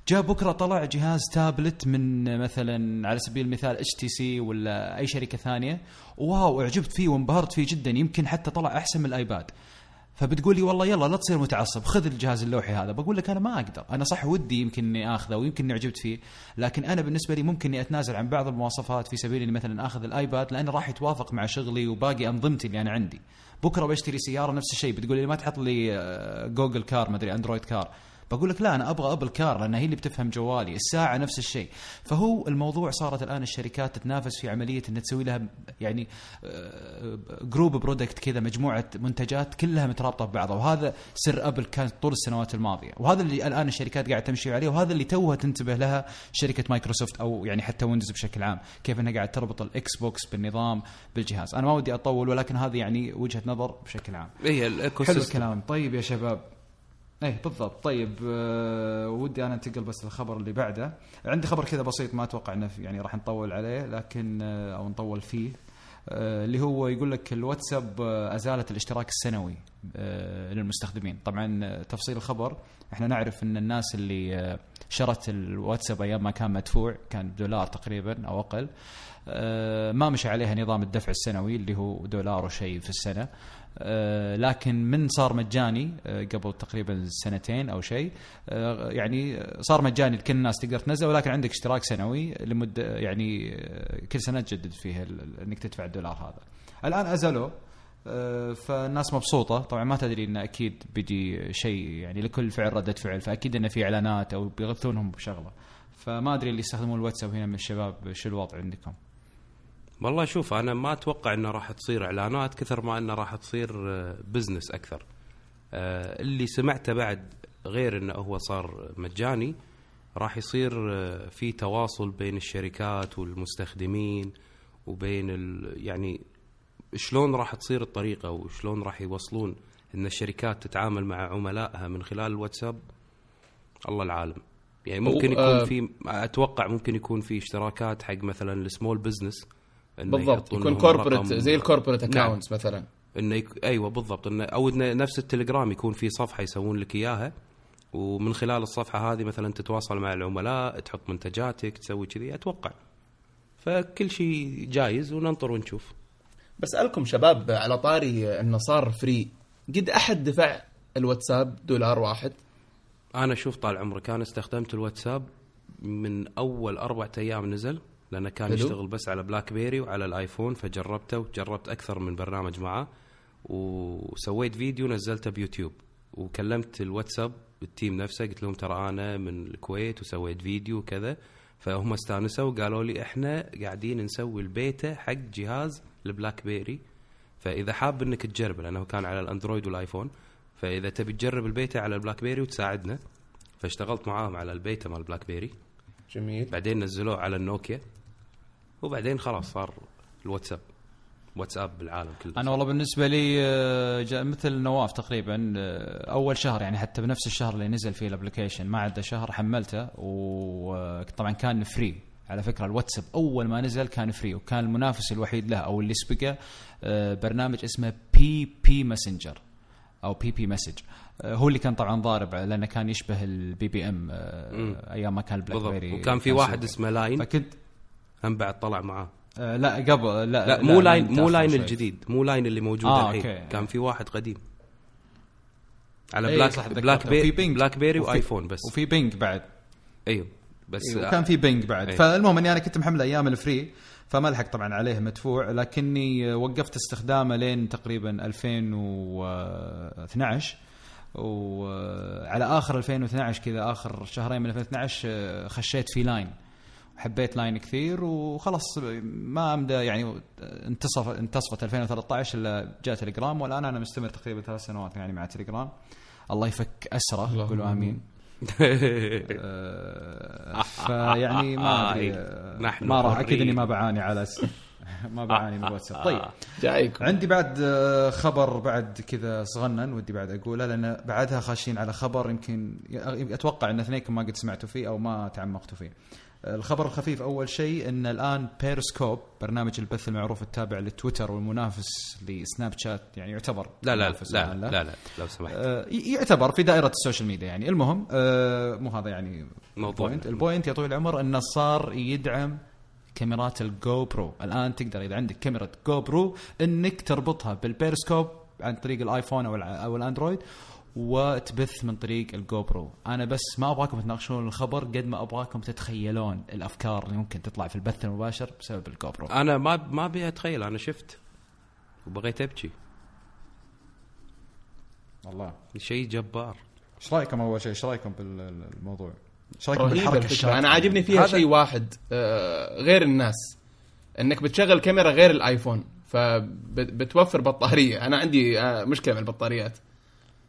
جاء بكرة طلع جهاز تابلت من مثلا على سبيل المثال اتش تي سي ولا أي شركة ثانية. واو أعجبت فيه وانبهرت فيه جدا يمكن حتى طلع أحسن من الآيباد. فبتقول لي والله يلا لا تصير متعصب خذ الجهاز اللوحي هذا. بقول لك أنا ما أقدر أنا صح ودي يمكن إني آخذه ويمكن إني عجبت فيه. لكن أنا بالنسبة لي ممكن إني أتنازل عن بعض المواصفات في سبيل إني مثلا آخذ الآيباد لأنه راح يتوافق مع شغلي وباقي أنظمتي اللي أنا عندي. بكرة بشتري سيارة نفس الشيء بتقول لي ما تحط لي Google Car ما أدري Android Car بقول لك لا أنا أبغى Apple Car لأن هي اللي بتفهم جوالي الساعة نفس الشيء. فهو الموضوع صارت الآن الشركات تتنافس في عملية ان تسوي لها يعني group product كذا مجموعة منتجات كلها مترابطة ببعضها. وهذا سر أبل كان طول السنوات الماضية. وهذا اللي الآن الشركات قاعدة تمشي عليه وهذا اللي توها تنتبه لها شركة مايكروسوفت أو يعني حتى ويندوز بشكل عام. كيف إنها قاعدة تربط الاكس بوكس بالنظام بالجهاز. أنا ما ودي أطول ولكن هذه يعني وجهة نظر بشكل عام. هي الايكو حلو الكلام. طيب يا شباب. إيه بالضبط. طيب آه ودي أنا أنتقل بس للخبر اللي بعده. عندي خبر كذا بسيط ما أتوقع إنه يعني راح نطول عليه لكن آه أو نطول فيه. آه اللي هو يقول لك الواتساب آه أزالت الاشتراك السنوي آه للمستخدمين. طبعا آه، تفصيل الخبر. إحنا نعرف إن الناس اللي شرت الواتساب أيام ما كان مدفوع كان دولار تقريبا أو أقل ما مشى عليها نظام الدفع السنوي اللي هو دولار وشيء في السنة. لكن من صار مجاني آه، قبل تقريبا سنتين أو شيء آه، يعني صار مجاني لكل الناس تقدر تنزله ولكن عندك اشتراك سنوي لمدة يعني آه، كل سنة تجدد فيها ال- إنك تدفع الدولار هذا. الآن ازلوه آه، فالناس مبسوطة طبعا ما تدري انه أكيد بيجي شيء يعني لكل فعل رده فعل فأكيد انه في إعلانات أو بيغثونهم بشغلة. فما أدري اللي يستخدمون الواتساب هنا من الشباب شو الوضع عندكم؟ والله شوف أنا ما أتوقع إنه راح تصير إعلانات كثر ما إنه راح تصير بزنس أكثر. آه، اللي سمعته بعد غير إنه هو صار مجاني راح يصير آه، في تواصل بين الشركات والمستخدمين وبين ال يعني شلون راح تصير الطريقة وشلون راح يوصلون إن الشركات تتعامل مع عملائها من خلال الواتساب الله العالم. يعني ممكن يكون آه، في أتوقع ممكن يكون في اشتراكات حق مثلا ال small business بالضبط يكون corporate زي ال corporate accounts مثلا. إنه يك... أيوه بالضبط. انه أو إنه نفس التليجرام يكون في صفحة يسوون لك إياها ومن خلال الصفحة هذه مثلا تتواصل مع العملاء تحط منتجاتك تسوي كذي أتوقع. فكل شيء جايز وننطر ونشوف. بسألكم شباب على طاري إنه صار free قد أحد دفع الواتساب دولار واحد؟ أنا شوف طال عمرك أنا استخدمت الواتساب من أول اربعة أيام نزل. لأنه كان حلو. يشتغل بس على بلاك بيري وعلى الآيفون فجربته وجربت أكثر من برنامج معاه وسويت فيديو نزلته بيوتيوب. وكلمت الواتساب ال team نفسه قلت لهم ترى أنا من الكويت وسويت فيديو وكذا. فهم استانسوا وقالوا لي إحنا قاعدين نسوي البيتا حق جهاز البلاك بيري فإذا حاب إنك تجرب لأنه كان على الأندرويد والآيفون فإذا تبي تجرب البيتا على البلاك بيري وتساعدنا. فاشتغلت معاهم على البيتا مال البلاك بيري جميل. بعدين نزلوه على النوكيا. وبعدين خلاص صار الواتساب واتساب بالعالم كله. أنا والله بالنسبة لي آه، جاء مثل نواف تقريبا آه، أول شهر يعني حتى بنفس الشهر اللي نزل فيه ال application ما عدى شهر حملته وطبعا كان free على فكرة الواتساب أول ما نزل كان free وكان المنافس الوحيد له أو اللي سبقه آه، برنامج اسمه BB Messenger أو BB Message هو اللي كان طبعا ضارب لأنه كان يشبه ال BBM أيام ما كان البلاك بيري وكان في واحد. اسمه لاين فكنت هم بعد طلع معاه آه، لا قبل لا لا مو لاين مو لاين شوي. الجديد مو لاين اللي موجود آه، الحين okay. كان في واحد قديم على إيه، بلاك صح، تذكرت. بلاك بيري بينج. بلاك بيري وفي- وآيفون بس وفي بينج بعد إيوه بس إيه، وكان في بينج بعد إيه. فالمهم أني أنا كنت محمل أيام ال free فما لحق طبعا عليه مدفوع لكني وقفت استخدامه لين تقريبا 2012 وعلى آخر 2012 كذا آخر شهرين من 2012 خشيت في لاين حبيت لاين كثير وخلاص ما أمدى يعني انتصف انتصفت 2013 إلا جاء تليجرام والآن أنا مستمر تقريبا ثلاث سنوات يعني مع تليجرام الله يفك أسره قولوا آمين. آه، فيعني ما أدري آه، آه، ما راح أكيد. إني ما بعاني على س... ما بعاني من الواتساب طيب. جايكم. عندي بعد آه، خبر بعد كذا صغنن ودي بعد أقوله لأن بعدها خاشين على خبر يمكن أتوقع إن اثنينكم ما قد سمعتوا فيه أو ما تعمقتوا فيه. الخبر الخفيف أول شيء إن الآن بيرسكوب برنامج البث المعروف التابع لتويتر والمنافس لسناب شات يعني يعتبر لا لا منافس لا الآن لا لا لو سمحت. آه، يعتبر في دائرة ال social media يعني. المهم آه، مو هذا يعني موضوع. ال point ال point يا طويل العمر انه صار يدعم كاميرات ال GoPro الآن تقدر إذا عندك كاميرا GoPro إنك تربطها بالبيرسكوب عن طريق الآيفون أو الأندرويد. وتبث من طريق ال GoPro أنا بس ما أبغاكم تناقشون الخبر قد ما أبغاكم تتخيلون الأفكار اللي ممكن تطلع في البث المباشر بسبب ال GoPro أنا ما ما أبي أتخيل أنا شفت وبغيت أبكي. والله. شيء جبار. إيش رأيكم أول شيء؟ إيش رأيكم بالموضوع إيش رأيكم بالحركة أنا عاجبني فيها شيء واحد آه، غير الناس. إنك بتشغل كاميرا غير الآيفون فبتوفر بطارية. أنا عندي آه، مشكلة مع البطاريات.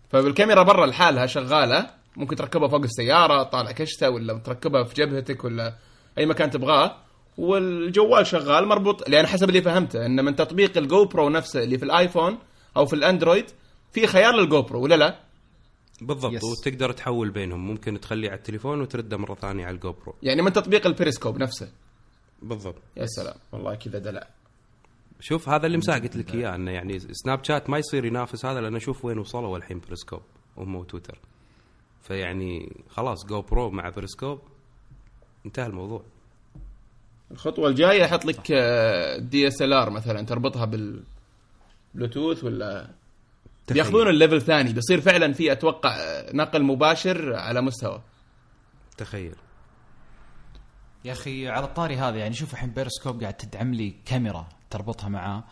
فبالكاميرا برا لحالها شغالة. ممكن تركبها فوق السيارة طالع كشتة ولا تركبها في جبهتك ولا أي مكان تبغاه. والجوال شغال مربوط لأن حسب اللي فهمته إن من تطبيق ال GoPro نفسه اللي في الآيفون أو في الأندرويد في خيار لل GoPro ولا لا؟ بالضبط yes. وتقدر تحول بينهم. ممكن تخليه على التليفون وترده مرة ثانية على ال GoPro يعني من تطبيق البيريسكوب نفسه. بالضبط. يا سلام والله كذا دلع. شوف هذا اللي مساء قلت لك إياه إنه يعني سناب شات ما يصير ينافس هذا لأن أشوف وين وصلوا الحين بريسكوب هم وتويتر فيعني خلاص GoPro مع بريسكوب انتهى الموضوع. الخطوة الجاية أحط لك DSLR مثلا تربطها بالبلوتوث ولا؟ تخيل. بياخذون ال level ثاني بيصير فعلا في أتوقع نقل مباشر على مستوى. تخيل. يا أخي على الطاري هذا يعني شوف الحين بيرسكوب قاعد تدعم لي كاميرا. تربطها معاه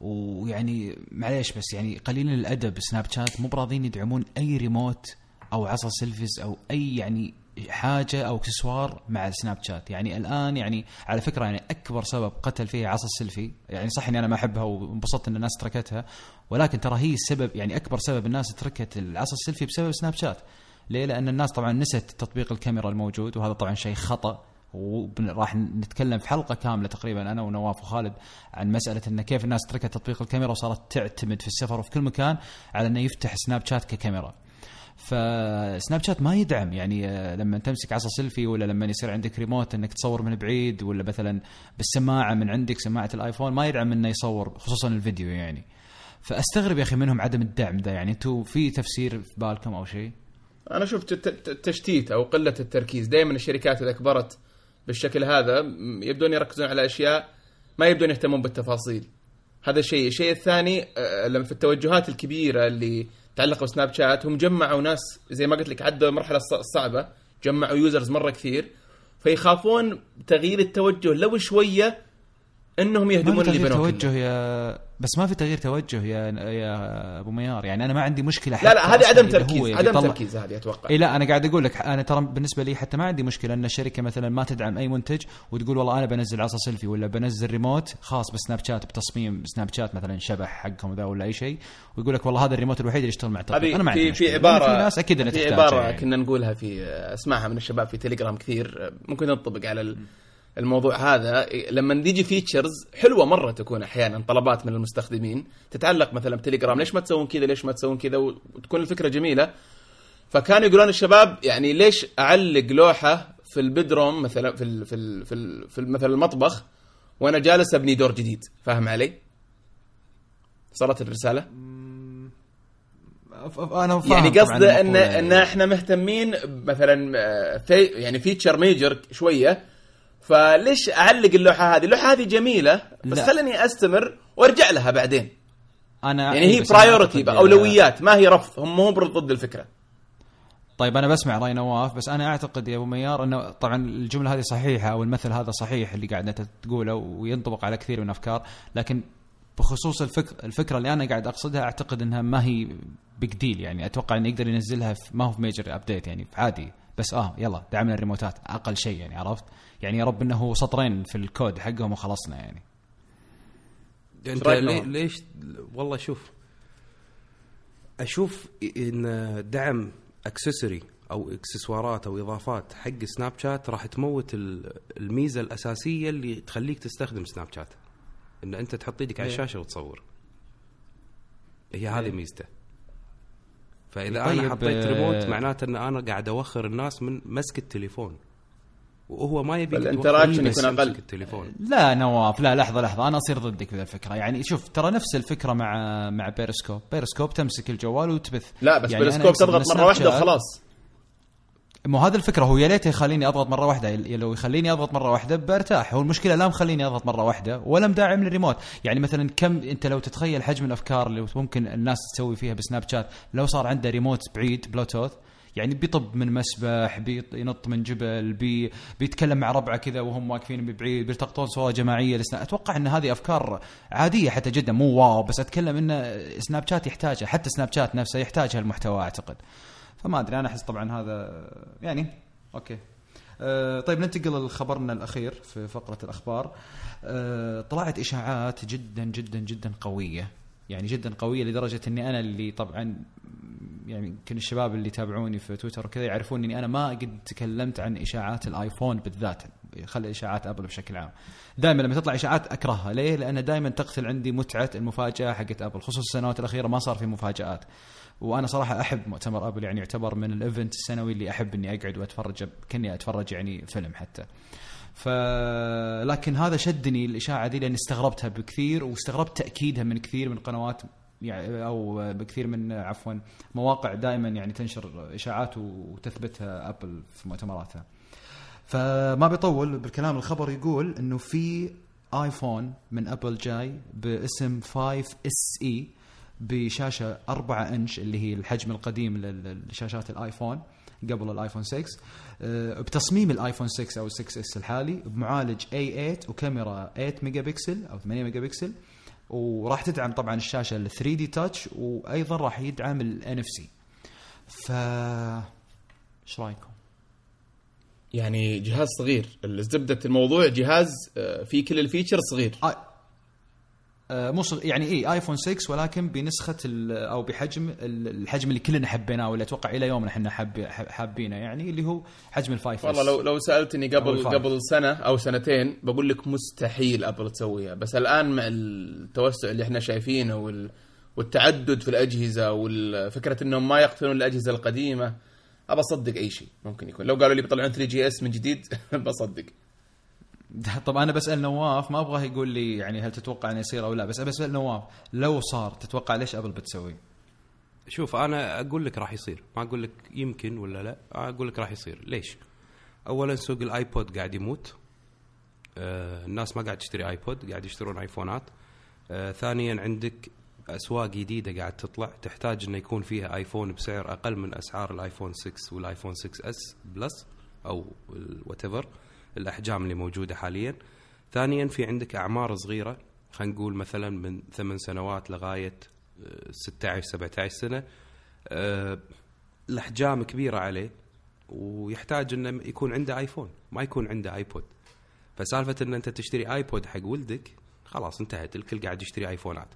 ويعني معليش بس يعني قليلين الأدب. سناب شات مو براضين يدعمون أي ريموت أو عصا selfies أو أي يعني حاجة أو إكسسوار مع السناب شات. يعني الآن يعني على فكرة يعني أكبر سبب قتل فيها عصا السيلفي يعني صح إني أنا ما أحبها وانبسطت إن الناس تركتها ولكن ترى هي السبب يعني أكبر سبب الناس تركت العصا السيلفي بسبب سناب شات. ليه؟ لأن الناس طبعا نست تطبيق الكاميرا الموجود وهذا طبعا شيء خطأ. وراح نتكلم في حلقة كاملة تقريبا أنا ونواف وخالد عن مسألة انه كيف الناس تركت تطبيق الكاميرا وصارت تعتمد في السفر وفي كل مكان على إنه يفتح سناب شات ككاميرا. فسناب شات ما يدعم يعني آه، لما تمسك عصا سيلفي ولا لما يصير عندك ريموت إنك تصور من بعيد ولا مثلا بالسماعة من عندك سماعة الآيفون ما يدعم إنه يصور خصوصا الفيديو يعني. فأستغرب يا أخي منهم عدم الدعم ده يعني أنتم في تفسير في بالكم أو شيء أنا شفت الت- الت- التشتيت أو قلة التركيز دائما الشركات إذا كبرت بالشكل هذا يبدون يركزون على أشياء ما يبدون يهتمون بالتفاصيل. هذا الشيء. الشيء الثاني آه، لما في التوجهات الكبيرة اللي تعلقوا سناب شات هم جمعوا ناس زي ما قلت لك عدوا المرحله الص- الصعبه جمعوا users مرة كثير فيخافون تغيير التوجه. لو شوية إنهم يهدمون اللي بنوه توجه. يا بس ما في تغيير توجه يا يا أبو ميار يعني أنا ما عندي مشكلة لا لا حتى هذه عدم تركيز عدم يطلع- تركيز هذه أتوقع إي لا أنا قاعد أقول لك أنا ترى بالنسبة لي حتى ما عندي مشكلة إن الشركة مثلا ما تدعم أي منتج وتقول والله أنا بنزل عصا سيلفي ولا بنزل ريموت خاص بسناب شات بتصميم سناب شات مثلا شبح حقهم ذا ولا أي شيء ويقول لك والله هذا الريموت الوحيد اللي يشتغل مع التطبيق هذه أنا ما عندي في. في عباره في ناس أكيد في عبارة يعني. كنا نقولها في أسمعها من الشباب في تليجرام كثير ممكن تنطبق على ال- الموضوع هذا لما تيجي features حلوة مرة تكون أحيانا طلبات من المستخدمين تتعلق مثلا بتليجرام ليش ما تسوون كذا ليش ما تسوون كذا وتكون الفكرة جميلة فكانوا يقولون الشباب يعني ليش أعلق لوحة في البدروم مثلا في ال في ال في, ال في مثلا المطبخ وأنا جالس أبني دور جديد فاهم علي؟ وصلت الرسالة؟ أنا فاهم يعني قصده إن. إن إحنا مهتمين مثلا آه، في يعني feature major شوية فليش اعلق اللوحة هذه؟ اللوحة هذه جميلة بس لا. خليني أستمر وأرجع لها بعدين أنا يعني هي priority أولويات ما هي رفض هم مو ضد الفكرة طيب أنا بسمع رأي نواف بس أنا أعتقد يا أبو ميار إنه طبعا الجملة هذه صحيحة أو المثل هذا صحيح اللي قاعد أنت تقوله وينطبق على كثير من الأفكار لكن بخصوص الفكر الفكرة اللي أنا قاعد أقصدها أعتقد إنها ما هي big deal يعني أتوقع إنه يقدر ينزلها في ما هو في major update يعني عادي بس آه يلا دعمنا الريموتات أقل شيء يعني عرفت يعني يا رب إنه هو سطرين في الكود حقهم وخلصنا يعني أنت؟ ليش والله شوف أشوف إن دعم اكسسوري أو إكسسوارات أو إضافات حق سناب شات راح تموت ال- الميزة الأساسية اللي تخليك تستخدم سناب شات إن أنت تحط إيدك على إيه. الشاشة وتصور هي هذه إيه. ميزته فإذا طيب، أنا حطيت ريموت آه، معناته إن أنا قاعد أوخر الناس من مسك التليفون وهو ما يبي بس يكون أقل. يمسك التليفون. لا نواف لا لحظة لحظة. أنا أصير ضدك بذا الفكرة. يعني شوف ترى نفس الفكرة مع مع بيرسكوب. بيرسكوب تمسك الجوال وتبث. لا بس يعني أقصد تضغط مرة واحدة وخلاص. مو هذا الفكرة. هو يا ليت يخليني أضغط مرة واحدة. لو يخليني أضغط مرة واحدة برتاح هو المشكلة لا مخليني أضغط مرة واحدة ولا مداعم للريموت. يعني مثلا كم أنت لو تتخيل حجم الأفكار اللي ممكن الناس تسوي فيها بسناب شات لو صار عنده ريموت بعيد بلوتوث يعني بيطب من مسبح بينط من جبل بي بيتكلم مع ربعه كذا وهم واقفين بعيد بيلتقطون صورة جماعية لسناب. أتوقع إن هذه أفكار عادية حتى جدا مو wow بس أتكلم إن سناب شات يحتاجها حتى سناب شات نفسه يحتاج هالمحتوى أعتقد. فما أدري أنا أحس طبعا هذا يعني okay. أه طيب ننتقل لخبرنا الأخير في فقرة الأخبار. أه طلعت إشاعات جدا جدا جدا قوية. يعني جدا قوية لدرجة إني أنا اللي طبعا يعني يمكن الشباب اللي يتابعوني في تويتر وكذا يعرفون إني أنا ما قد تكلمت عن إشاعات الآيفون بالذات خلي إشاعات أبل بشكل عام. دائما لما تطلع إشاعات أكرهها. ليه؟ لأن دائما تقتل عندي متعة المفاجأة حقت أبل خصوصا السنوات الأخيرة ما صار في مفاجآت. وأنا صراحة أحب مؤتمر أبل يعني يعتبر من ال event السنوي اللي أحب إني أقعد وأتفرج كأني أتفرج يعني فيلم حتى. ف لكن هذا شدني الإشاعة دي لأني استغربتها بكثير واستغربت تأكيدها من كثير من قنوات يعني أو بكثير من عفوا مواقع دائما يعني تنشر إشاعات وتثبتها أبل في مؤتمراتها. فما بيطول بالكلام الخبر يقول إنه في آيفون من أبل جاي باسم 5 SE بشاشة 4 إنش اللي هي الحجم القديم لشاشات الآيفون قبل الآيفون 6 آه، بتصميم الآيفون 6 أو 6 S الحالي بمعالج A8 وكاميرا 8 ميجا بكسل أو 8 ميجا بكسل وراح تدعم طبعا الشاشة ال 3D Touch وأيضا راح يدعم ال NFC ف إيش رأيكم؟ يعني جهاز صغير زبده الموضوع جهاز آه، فيه كل ال features صغير. آه مو صغ... يعني اي آيفون 6 ولكن بنسخة. أو بحجم ال- الحجم اللي كلنا حبيناه واللي أتوقع إلى يومنا إحنا حاب... حابينه يعني اللي هو حجم ال five والله لو لو سألتني قبل. قبل سنة أو سنتين بقول لك مستحيل أبل تسويها بس الآن مع التوسع اللي إحنا شايفينه وال والتعدد في الأجهزة والفكرة إنهم ما يقتلون الأجهزة القديمة أبى أصدق أي شيء ممكن يكون لو قالوا لي بيطلعون 3 GS من جديد بصدق طب أنا بسأل نواف ما أبغاه يقول لي يعني هل تتوقع إنه يصير أو لا بس بسأل نواف لو صار تتوقع ليش أبل بتسوي؟ شوف أنا أقول لك راح يصير ما أقول لك يمكن ولا لا أقول لك راح يصير ليش اولا سوق الآيبود قاعد يموت آه الناس ما قاعد تشتري آيبود قاعد يشترون آيفونات آه ثانيا عندك أسواق جديدة قاعد تطلع تحتاج إنه يكون فيها آيفون بسعر أقل من أسعار الآيفون 6 والآيفون 6 S Plus أو what الأحجام اللي موجودة حاليا. ثانيا في عندك أعمار صغيرة خلينا نقول مثلا من ثمان سنوات لغاية 16 17 سنة. أه الأحجام كبيرة عليه ويحتاج إنه يكون عنده آيفون ما يكون عنده آيبود. فسالفة إن أنت تشتري آيبود حق ولدك خلاص انتهت الكل قاعد يشتري آيفونات.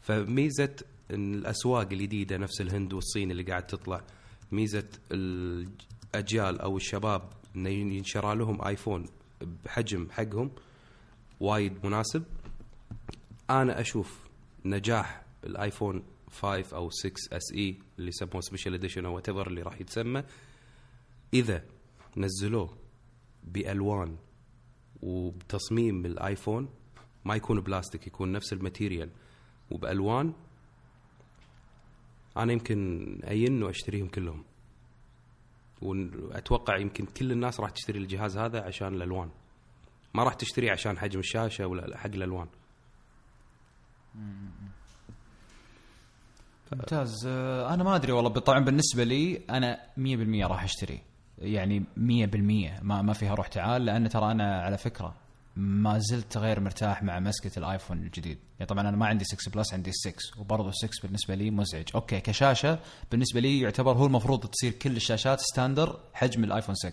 فميزة إن الأسواق الجديدة نفس الهند والصين اللي قاعد تطلع ميزة الأجيال أو الشباب انه ينشرى لهم آيفون بحجم حقهم وايد مناسب. أنا أشوف نجاح الآيفون 5 أو 6 SE اللي يسموه special edition أو what اللي راح يتسمى إذا نزلوه بألوان وبتصميم الآيفون ما يكون بلاستيك يكون نفس ال material وبألوان أنا يمكن أيي وأشتريهم كلهم. وأتوقع يمكن كل الناس راح تشتري الجهاز هذا عشان الألوان. ما راح تشتريه عشان حجم الشاشة ولا حق الألوان. ممتاز. آه، أنا ما أدري والله طبعا بالنسبة لي أنا 100% راح أشتري. يعني 100% ما ما فيها روح تعال لأن ترى أنا على فكرة ما زلت غير مرتاح مع مسكة الآيفون الجديد. يعني طبعا أنا ما عندي 6 Plus عندي 6 وبرضه 6 بالنسبة لي مزعج. okay كشاشة بالنسبة لي يعتبر هو المفروض تصير كل الشاشات standard حجم الآيفون 6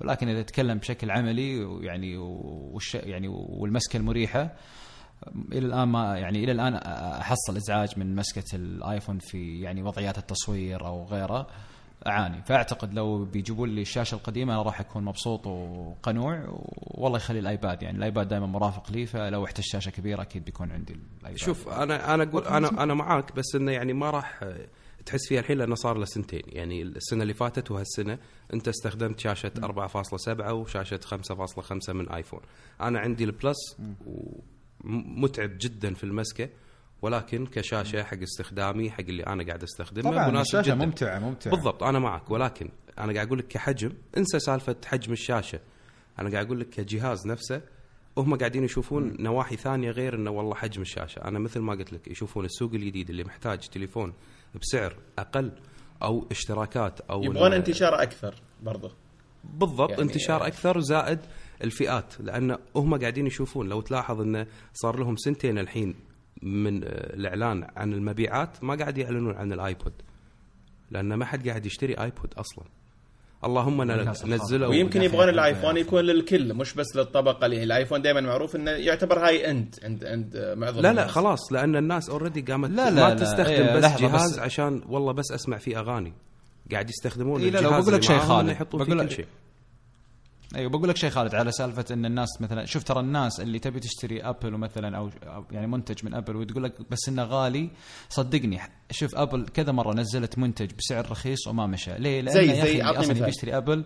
ولكن إذا تتكلم بشكل عملي ويعني والش يعني والمسكة المريحة إلى الآن ما يعني إلى الآن أحصل إزعاج من مسكة الآيفون في يعني وضعيات التصوير أو غيره. أعاني. فأعتقد لو بيجيبوا لي الشاشة القديمة أنا راح أكون مبسوط وقنوع والله يخلي الآيباد. يعني الآيباد دائما مرافق لي فلو احتجت شاشة كبيرة أكيد بيكون عندي الآيباد. شوف أنا أنا أقول أنا أنا معاك بس إنه يعني ما راح تحس فيها الحين لأنه صار له سنتين. يعني السنة اللي فاتت وهالسنة أنت استخدمت شاشة 4.7 وشاشة 5.5 من آيفون. أنا عندي البلس ومتعب جدا في المسكة. ولكن كشاشة حق استخدامي حق اللي أنا قاعد أستخدمه طبعا مناسب الشاشة جدا. ممتعة ممتعة. بالضبط أنا معك. ولكن أنا قاعد أقول لك كحجم انسى سالفة حجم الشاشة. أنا قاعد أقول لك كجهاز نفسه هم قاعدين يشوفون نواحي ثانية غير إنه والله حجم الشاشة. أنا مثل ما قلت لك يشوفون السوق الجديد اللي محتاج تليفون بسعر أقل أو اشتراكات أو يبغون انتشار أكثر برضه. بالضبط يعني- يعني انتشار أكثر زائد الفئات. لأن هم قاعدين يشوفون لو تلاحظ إنه صار لهم سنتين الحين من آه، الإعلان عن المبيعات ما قاعد يعلنون عن الآيبود لأن ما حد قاعد يشتري آيبود أصلا اللهم ن- للأسف. نزلوا ويمكن يبغون يكون الآيفون يكون للكل مش بس للطبقة اللي الآيفون دائما معروف إنه يعتبر high end عند عند معظم لا لا الناس. خلاص لأن الناس already قامت لا، لا، ما لا. تستخدم إيه، بس لحظة جهاز بس. عشان والله بس أسمع فيه أغاني قاعد يستخدمون إيه، لا، لا، بقول لك شيء خالد. بقول لك- شيء أيوه بقول لك شيء خالد على سالفة إن الناس مثلا شوف ترى الناس اللي تبي تشتري ابل ومثلا أو يعني منتج من ابل وتقول لك بس إنه غالي صدقني شوف ابل كذا مرة نزلت منتج بسعر رخيص وما مشى. ليه؟ لأن زي- يا زي- أخي اللي أعطني أصلا مثال. يبي يشتري ابل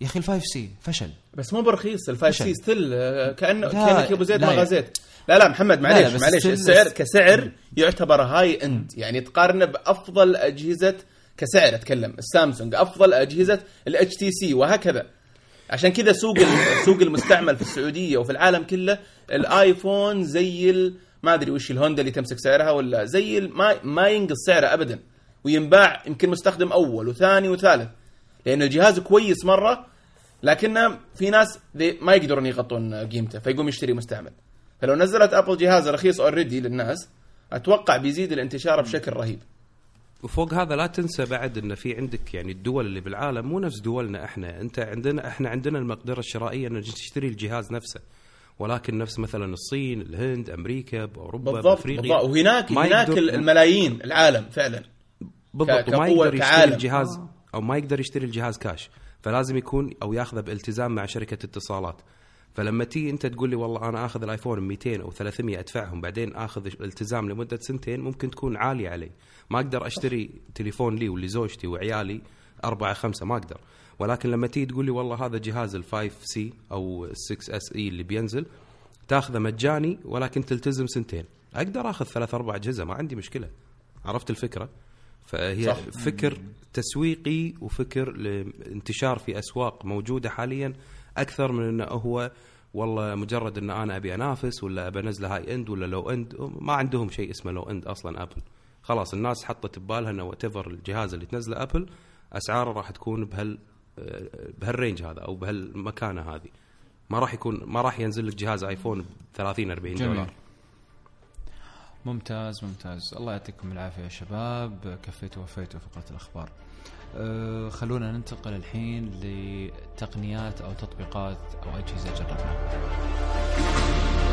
يا أخي الفايف سي فشل. بس مو برخيص الفايف. سي ستيل آه، كانه لا، كأنك يا أبو زيد لا ما يا- غزيت لا لا محمد لا، معليش بس معليش. السعر كسعر يعتبر هاي اند يعني تقارنه بأفضل أجهزة كسعر أتكلم السامسونج أفضل أجهزة الاتش تي سي وهكذا. عشان كذا سوق سوق المستعمل في السعودية وفي العالم كله الآيفون زي ال- ما أدري وش الهوندا اللي تمسك سعرها ولا زي ما ما ينقص سعره ابدا وينباع يمكن مستخدم أول وثاني وثالث لأن الجهاز كويس مرة لكن في ناس ما يقدرون يغطون قيمته فيقوم يشتري مستعمل. فلو نزلت ابل جهاز رخيص already للناس أتوقع بيزيد الانتشار بشكل رهيب. وفوق هذا لا تنسى بعد إن في عندك يعني الدول اللي بالعالم مو نفس دولنا إحنا. أنت عندنا إحنا عندنا المقدرة الشرائية ان تشتري الجهاز نفسه. ولكن نفس مثلا الصين الهند أمريكا أوروبا بالضبط أفريقيا. بالضبط. وهناك هناك الملايين العالم فعلا. بالضبط وما يقدر يشتري كعالم. الجهاز أو ما يقدر يشتري الجهاز كاش. فلازم يكون أو ياخذه بالتزام مع شركة اتصالات. فلما تيجي انت تقول لي والله أنا آخذ الآيفون 200 أو 300 أدفعهم بعدين آخذ الالتزام لمدة سنتين ممكن تكون عالية علي. ما أقدر أشتري تليفون لي ولزوجتي وعيالي أربعة خمسة ما أقدر. ولكن لما تيجي تقول لي والله هذا جهاز ال 5 C أو ال 6 SE اللي بينزل تاخذه مجاني ولكن تلتزم سنتين. أقدر آخذ ثلاث أربع أجهزة ما عندي مشكلة. عرفت الفكرة؟ فهي صح. فكر تسويقي وفكر لانتشار في أسواق موجودة حاليا أكثر من إنه هو والله مجرد إن أنا أبي أنافس ولا أبي انزله high end ولا low end ما عندهم شيء اسمه low end أصلا ابل خلاص الناس حطت ببالها إنه what الجهاز اللي تنزله ابل أسعاره راح تكون بهال بهالرينج هذا أو بهالمكانة هذه. ما راح يكون ما راح ينزل لك جهاز ايفون ب 30 40 جميل. دولار. ممتاز ممتاز. الله يعطيكم العافية يا شباب. كفيتوا وفيتوا فقره الأخبار. خلونا ننتقل الحين لتقنيات أو تطبيقات أو اجهزه جربناها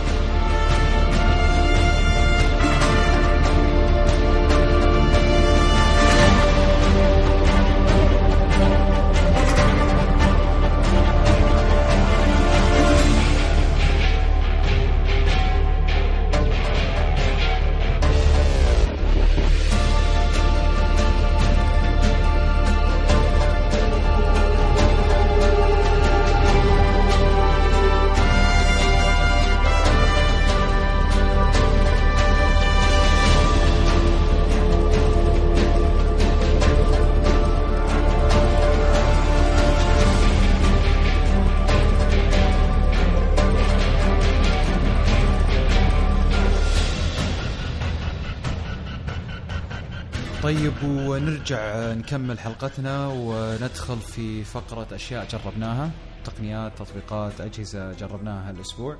طيب ونرجع نكمل حلقتنا وندخل في فقرة أشياء جربناها تقنيات تطبيقات أجهزة جربناها هالأسبوع.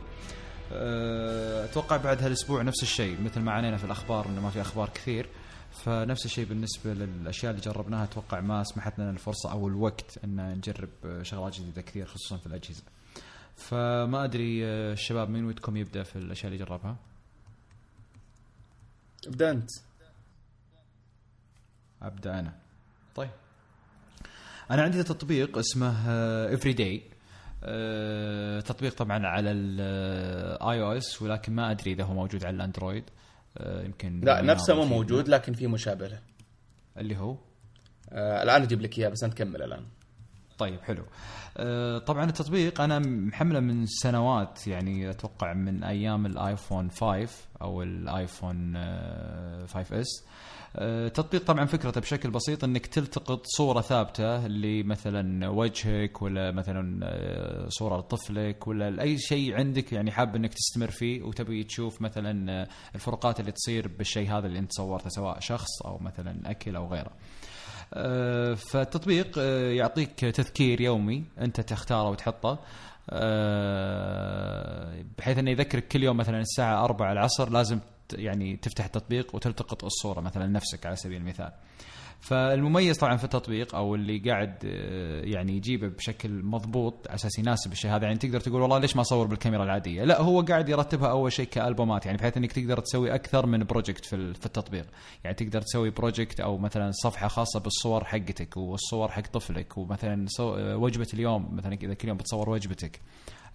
أه، أتوقع بعد هالأسبوع نفس الشيء مثل ما عانينا في الأخبار أنه ما في أخبار كثير. فنفس الشيء بالنسبة للأشياء اللي جربناها أتوقع ما سمحت لنا الفرصة أو الوقت أن نجرب شغلات جديدة كثير خصوصا في الأجهزة. فما أدري الشباب مين ودكم يبدأ في الأشياء اللي جربها؟ ابدأ أنت. أبدأ أنا. طيب. أنا عندي تطبيق اسمه Everyday تطبيق طبعا على ال iOS ولكن ما أدري إذا هو موجود على الأندرويد. آه، يمكن لا نفسه مو. موجود لكن في مشابه له اللي هو؟ آه الآن أجيب لك إياه بس انت كمل الآن. طيب حلو. آه، طبعا التطبيق أنا محمله من سنوات يعني أتوقع من أيام الايفون 5 أو الايفون آه، 5 S آه، تطبيق طبعا فكرته بشكل بسيط إنك تلتقط صورة ثابتة لمثلا وجهك ولا مثلا آه، صورة لطفلك ولا اي شيء عندك يعني حاب إنك تستمر فيه وتبي تشوف مثلا آه، الفروقات اللي تصير بالشيء هذا اللي أنت صورته سواء شخص أو مثلا أكل أو غيره. فالتطبيق يعطيك تذكير يومي أنت تختاره وتحطه بحيث إنه يذكرك كل يوم مثلا الساعة 4 العصر لازم يعني تفتح التطبيق وتلتقط الصورة مثلا نفسك على سبيل المثال. فالمميز طبعا في التطبيق أو اللي قاعد آه، يعني يجيبه بشكل مضبوط على أساس يناسب الشيء هذا يعني تقدر تقول والله ليش ما أصور بالكاميرا العادية؟ لا هو قاعد يرتبها أول شيء كألبومات يعني بحيث إنك تقدر تسوي أكثر من project في ال- في التطبيق، يعني تقدر تسوي project أو مثلا صفحة خاصة بالصور حقتك والصور حق طفلك ومثلا آه، وجبة اليوم مثلا إذا كل يوم بتصور وجبتك.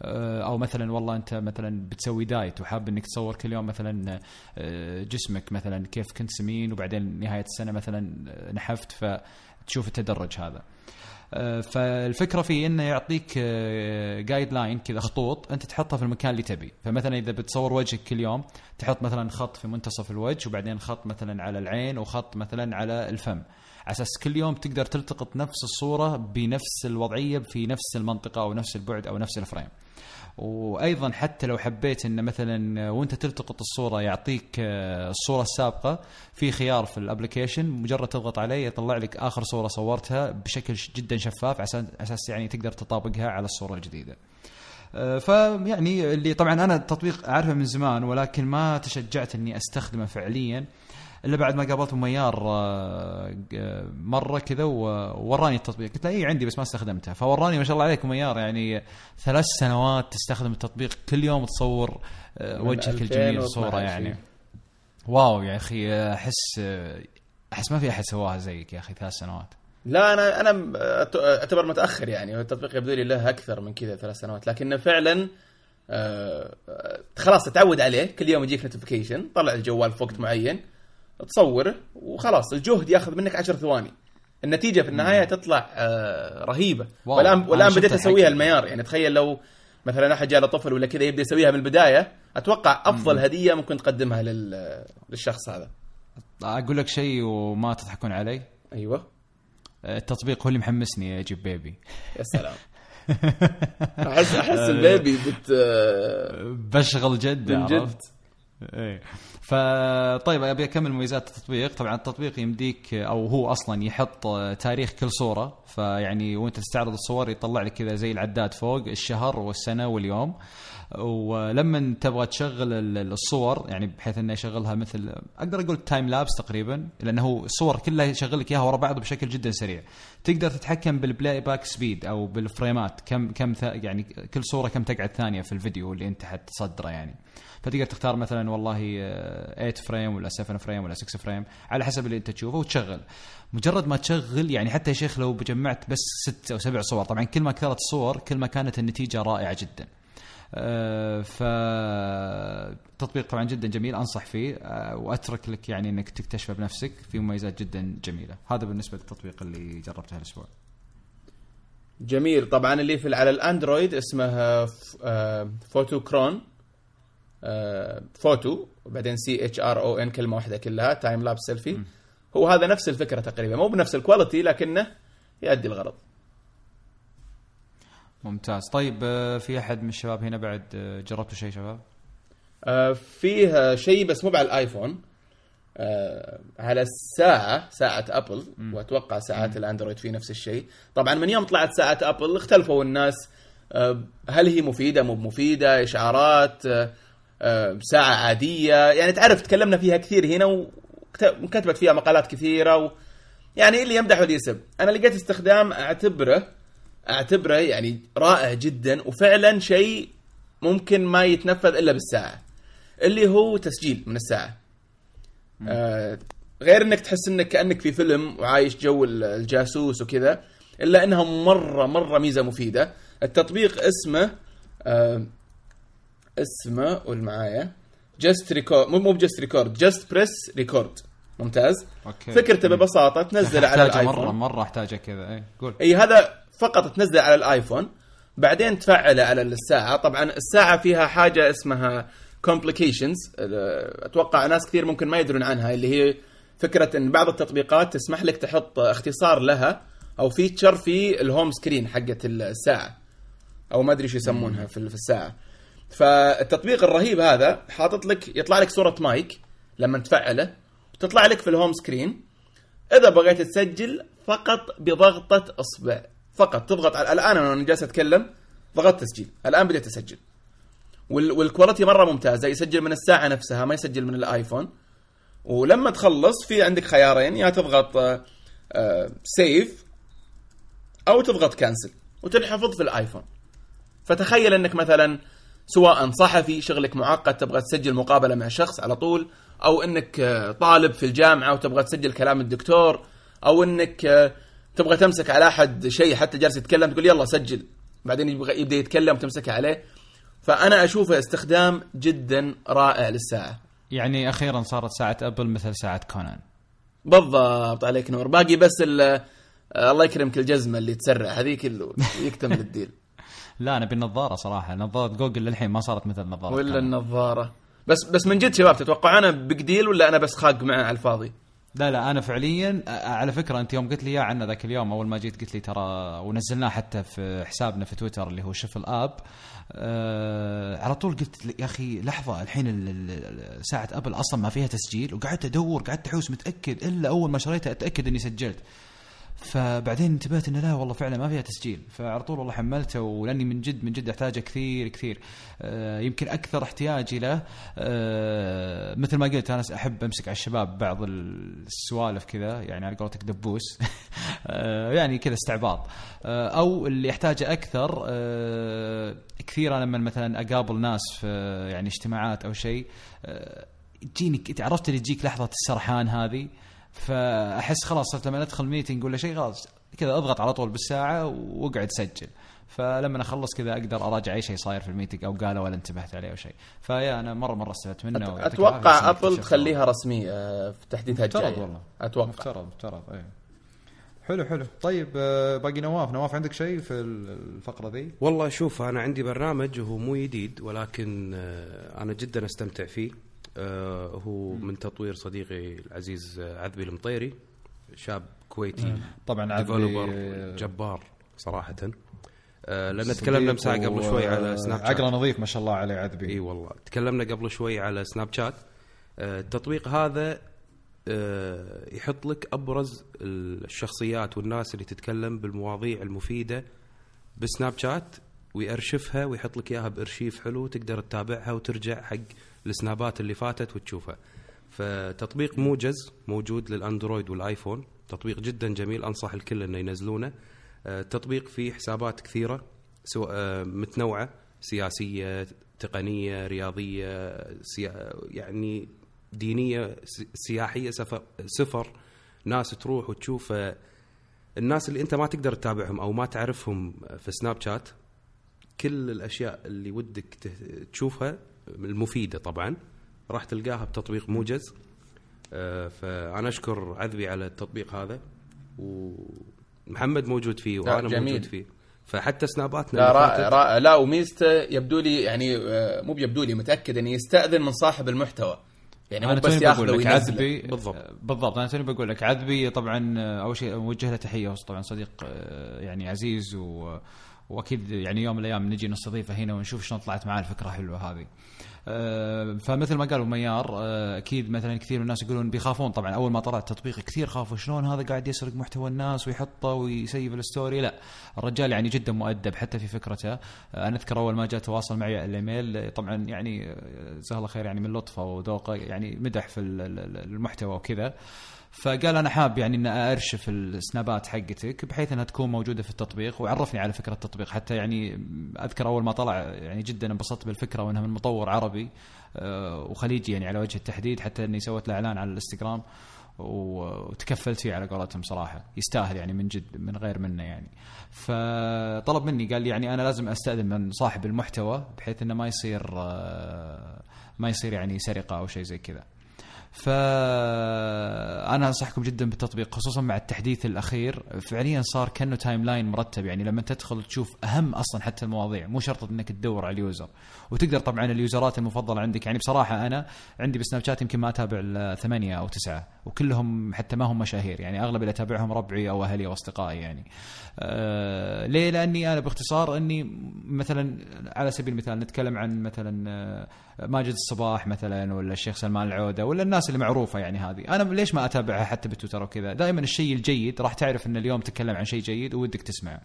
آه، أو مثلا والله أنت مثلا بتسوي diet وحاب إنك تصور كل يوم مثلا آه، جسمك مثلا كيف كنت سمين وبعدين نهاية السنة مثلا آه، نحفت فتشوف التدرج هذا. فالفكرة فيه إنه يعطيك guide line كذا خطوط أنت تحطها في المكان اللي تبي. فمثلا إذا بتصور وجهك كل يوم تحط مثلا خط في منتصف الوجه وبعدين خط مثلا على العين وخط مثلا على الفم. على أساس كل يوم تقدر تلتقط نفس الصورة بنفس الوضعية في نفس المنطقة أو نفس البعد أو نفس ال frame وأيضا حتى لو حبيت إن مثلا وأنت تلتقط الصورة يعطيك آه، الصورة السابقه في خيار في ال application مجرد تضغط عليه يطلع لك آخر صورة صورتها بشكل جدا شفاف أساس- أساس يعني تقدر تطابقها على الصورة الجديدة. آه، فيعني اللي طبعا أنا التطبيق أعرفه من زمان ولكن ما تشجعت إني أستخدمه فعليا إلا بعد ما قابلت ميار آه، آه، مرة كذا ووراني التطبيق. قلت له اي عندي بس ما استخدمته. فوراني ما شاء الله عليك ميار يعني ثلاث سنوات تستخدم التطبيق كل يوم تصور آه، وجهك الجميل 2012 صوره يعني. wow يا أخي أحس أحس ما في أحد سواها زيك يا أخي ثلاث سنوات. لا أنا أنا أعتبر متأخر يعني. التطبيق يبدو لي له أكثر من كذا ثلاث سنوات. لكنه فعلا آه، خلاص تتعود عليه. كل يوم يجيك notification طلع الجوال في وقت معين. تصوره وخلاص الجهد ياخذ منك 10 ثواني. النتيجة في النهاية تطلع آه رهيبة. wow. والان والآن بديت. أسويها الميار. يعني تخيل لو مثلا أحد جاء طفل ولا كذا يبدأ يسويها من البداية أتوقع أفضل هدية ممكن تقدمها لل... للشخص هذا. أقول لك شيء وما تضحكون علي. أيوه. التطبيق هو اللي محمسني أجيب baby. يا سلام. احس أحس ال baby بت بشغل جده من جد. عرفت؟ إيه. فطيب أبي أكمل مميزات التطبيق. طبعا التطبيق يمديك أو هو أصلا يحط تاريخ كل صورة. فيعني وأنت تستعرض الصور يطلع لك كذا زي العداد فوق الشهر والسنة واليوم. ولما تبغى تشغل ال- الصور يعني بحيث إنه يشغلها مثل أقدر أقول time lapse تقريبا لأنه الصور كلها يشغل لك إياها ورا بعض بشكل جدا سريع. تقدر تتحكم بال playback speed أو بالفريمات كم كم يعني كل صورة كم تقعد ثانية في الفيديو اللي أنت حتصدره يعني. فتقدر تختار مثلا والله آه، 8 frame ولا 7 frame ولا 6 frame على حسب اللي أنت تشوفه وتشغل. مجرد ما تشغل يعني حتى يا شيخ لو جمعت بس ست أو سبع صور طبعا كل ما كثرت الصور كل ما كانت النتيجة رائعة جدا. آه، فتطبيق طبعا جدا جميل أنصح فيه آه، وأترك لك يعني إنك تكتشفه بنفسك في مميزات جدا جميلة. هذا بالنسبة للتطبيق اللي جربته هالأسبوع. جميل. طبعا اللي في على الأندرويد اسمه آه، آه، photo chron آه، فوتو وبعدين C H R O N كلمة واحدة كلها time lapse selfie هو هذا نفس الفكرة تقريبا مو بنفس ال quality لكنه يؤدي الغرض. ممتاز. طيب آه، في أحد من الشباب هنا بعد آه، جربتوا شيء شباب؟ آه، فيه شيء بس مو على الآيفون. على الساعة ساعة أبل وأتوقع ساعات الأندرويد في نفس الشيء. طبعا من يوم طلعت ساعة أبل اختلفوا الناس هل هي مفيدة مو مفيدة إشعارات ساعة عادية. يعني تعرف تكلمنا فيها كثير هنا وكت- وكتبت فيها مقالات كثيرة و يعني اللي يمدح واللي يسب أنا لقيت استخدام أعتبره أعتبره يعني رائع جدا وفعلا شيء ممكن ما يتنفذ إلا بالساعة اللي هو تسجيل من الساعة. آه غير إنك تحس إنك كأنك في فيلم وعايش جو ال- الجاسوس وكذا إلا إنها مرة مرة ميزة مفيدة. التطبيق اسمه آه اسمه قول معايا just record مو مو ب just record just press record ممتاز. okay. فكرته ببساطة تنزله على الايفون مرة مرة أحتاجه كذا. اي قول. إي هذا فقط تنزله على الآيفون بعدين تفعله على الساعة. طبعا الساعة فيها حاجة اسمها complications أتوقع ناس كثير ممكن ما يدرون عنها اللي هي فكرة إن بعض التطبيقات تسمح لك تحط اختصار لها أو feature في ال home screen حقت الساعة أو ما أدري شو يسمونها في الساعة. فالتطبيق الرهيب هذا حاطط لك يطلع لك صورة مايك لما تفعله تطلع لك في ال home screen إذا بغيت تسجل فقط بضغطة أصبع. فقط تضغط على الآن أنا جالس أتكلم ضغطت تسجيل الآن بديت اسجل وال... وال quality مرة ممتازة يسجل من الساعة نفسها ما يسجل من الآيفون. ولما تخلص في عندك خيارين يا تضغط save أو تضغط cancel وتنحفظ في الآيفون. فتخيل إنك مثلا سواء صحفي شغلك معقد تبغى تسجل مقابلة مع شخص على طول أو إنك آه، طالب في الجامعة وتبغى تسجل كلام الدكتور أو إنك آه، تبغى تمسك على أحد شيء حتى جالس يتكلم تقول يلا سجل. بعدين يبغى يبدأ يتكلم تمسكه عليه. فأنا أشوفه استخدام جدا رائع للساعة. يعني أخيرا صارت ساعة أبل مثل ساعة كونان. بالضبط عليك نور. باقي بس ال- الله يكرمك الجزمة اللي تسرع. هذيك اللي يكتمل ال deal لا أنا بالنظارة صراحة. نظارة جوجل للحين ما صارت مثل نظارة ولا كونان. النظارة. بس بس من جد شباب تتوقعون إنها big deal ولا أنا بس خاق معه على الفاضي؟ لا لا أنا فعليا على فكرة أنت يوم قلت لي إياه عنه ذاك اليوم أول ما جيت قلت لي ترى ونزلناه حتى في حسابنا في تويتر اللي هو شوف الاب آه على طول قلت يا أخي لحظة الحين ال- ال- ال- ساعة أبل أصلا ما فيها تسجيل وقعدت أدور قعدت أحوس متأكد إلا أول ما شريتها أتأكد إني سجلت. فبعدين انتبهت إنه لا والله فعلا ما فيها تسجيل. فعلى طول والله حملته ولأني من جد من جد أحتاجه كثير كثير. آه يمكن أكثر احتياجي له آه مثل ما قلت أنا أحب أمسك على الشباب بعض السوالف كذا يعني على قولتك دبوس. آه يعني كذا استعباط. آه أو اللي أحتاجه أكثر آه كثير أنا لما مثلا أقابل ناس في يعني اجتماعات أو شيء آه تجيني عرفت اللي تجيك لحظة السرحان هذه؟ فأحس خلاص صرت لما أدخل meeting ولا شيء خلاص كذا أضغط على طول بالساعة وأقعد سجل. فلما أخلص كذا أقدر أراجع أي شيء صاير في ال meeting أو قاله ولا انتبهت عليه أو شيء. فيا أنا مرة مرة استفدت منه أتوقع أبل تخليها رسميه آه، في تحديثها مفترض الجايه والله. أتوقع. مفترض مفترض إيه. حلو حلو. طيب آه، باقي نواف. نواف عندك شيء في الفقرة ذي؟ والله شوف أنا عندي برنامج وهو مو جديد ولكن آه، أنا جدا أستمتع فيه. هو من تطوير صديقي العزيز آه، عذبي المطيري شاب كويتي طبعا عذبي developer جبار صراحة. آه، لأن تكلمنا مساء قبل شوي على سناب شات عقله نظيف ما شاء الله عليه عذبي. إي والله. تكلمنا قبل شوي على سناب شات آه، التطبيق هذا آه، يحط لك أبرز الشخصيات والناس اللي تتكلم بالمواضيع المفيدة بسناب شات ويأرشفها ويحط لك إياها بأرشيف حلو تقدر تتابعها وترجع حق السنابات اللي فاتت وتشوفها. فتطبيق موجز موجود للأندرويد والآيفون. تطبيق جدا جميل أنصح الكل إنه ينزلونه. آه، التطبيق فيه حسابات كثيرة سواء آه، متنوعة سياسية تقنية رياضية سيا يعني دينية سياحية سفر سفر. ناس تروح وتشوف آه، الناس اللي أنت ما تقدر تتابعهم أو ما تعرفهم في سناب شات كل الأشياء اللي ودك تشوفها المفيدة طبعا. راح تلقاها بتطبيق موجز. آه، فأنا أشكر عذبي على التطبيق هذا. ومحمد موجود فيه وأنا جميل. موجود فيه. فحتى سناباتنا لا رائع رائع. لا وميزته يبدو لي يعني آه، مو يبدو لي متأكد إنه يستأذن من صاحب المحتوى. يعني مو بس ياخذه وينزله. عذبي بالضبط. بالضبط. أنا توني بقول لك عذبي طبعا أول شيء أوجه له تحية هو طبعا صديق آه، يعني عزيز و وأكيد يعني يوم من الأيام نجي نستضيفه هنا ونشوف شلون طلعت معاه الفكرة الحلوه هذه. آه، فمثل ما قالوا ميار آه، أكيد مثلا كثير من الناس يقولون بيخافون. طبعا أول ما طلع التطبيق كثير خافوا شلون هذا قاعد يسرق محتوى الناس ويحطه وي save ال story؟ لا الرجال يعني جدا مؤدب حتى في فكرته. آه، أنا أذكر أول ما جاء تواصل معي الإيميل طبعا يعني جزاه الله خير يعني من لطفه وذوقه يعني مدح في ال- ال- المحتوى وكذا. فقال أنا حاب يعني ان أرشف السنابات حقتك بحيث إنها تكون موجودة في التطبيق وعرفني على فكرة التطبيق. حتى يعني أذكر أول ما طلع يعني جدا انبسطت بالفكرة وإنها من مطور عربي آه، وخليجي يعني على وجه التحديد حتى إني سويت له إعلان على الإنستغرام وتكفلت فيه على قولتهم صراحة. يستاهل يعني من جد من غير منه يعني. فطلب مني قال لي يعني أنا لازم أستأذن من صاحب المحتوى بحيث إنه ما يصير آه، ما يصير يعني سرقة أو شيء زي كذا. فأنا أنصحكم جدا بالتطبيق خصوصا مع التحديث الأخير. فعليا صار كأنه timeline مرتب يعني لما تدخل تشوف أهم أصلا حتى المواضيع مو شرط إنك تدور على ال user. وتقدر طبعا ال userات المفضلة عندك يعني بصراحة أنا عندي بسناب شات يمكن ما أتابع إلا ثمانية أو تسعة وكلهم حتى ما هم مشاهير يعني أغلب اللي أتابعهم ربعي أو أهلي أو أصدقائي يعني. آه ليه؟ لأني أنا باختصار أني مثلا على سبيل المثال نتكلم عن مثلا آه، ماجد الصباح مثلا ولا الشيخ سلمان العودة ولا الناس اللي معروفة يعني هذه. أنا ليش ما أتابعها حتى بتويتر وكذا دائما الشيء الجيد راح تعرف إن اليوم تتكلم عن شيء جيد ودك تسمعه.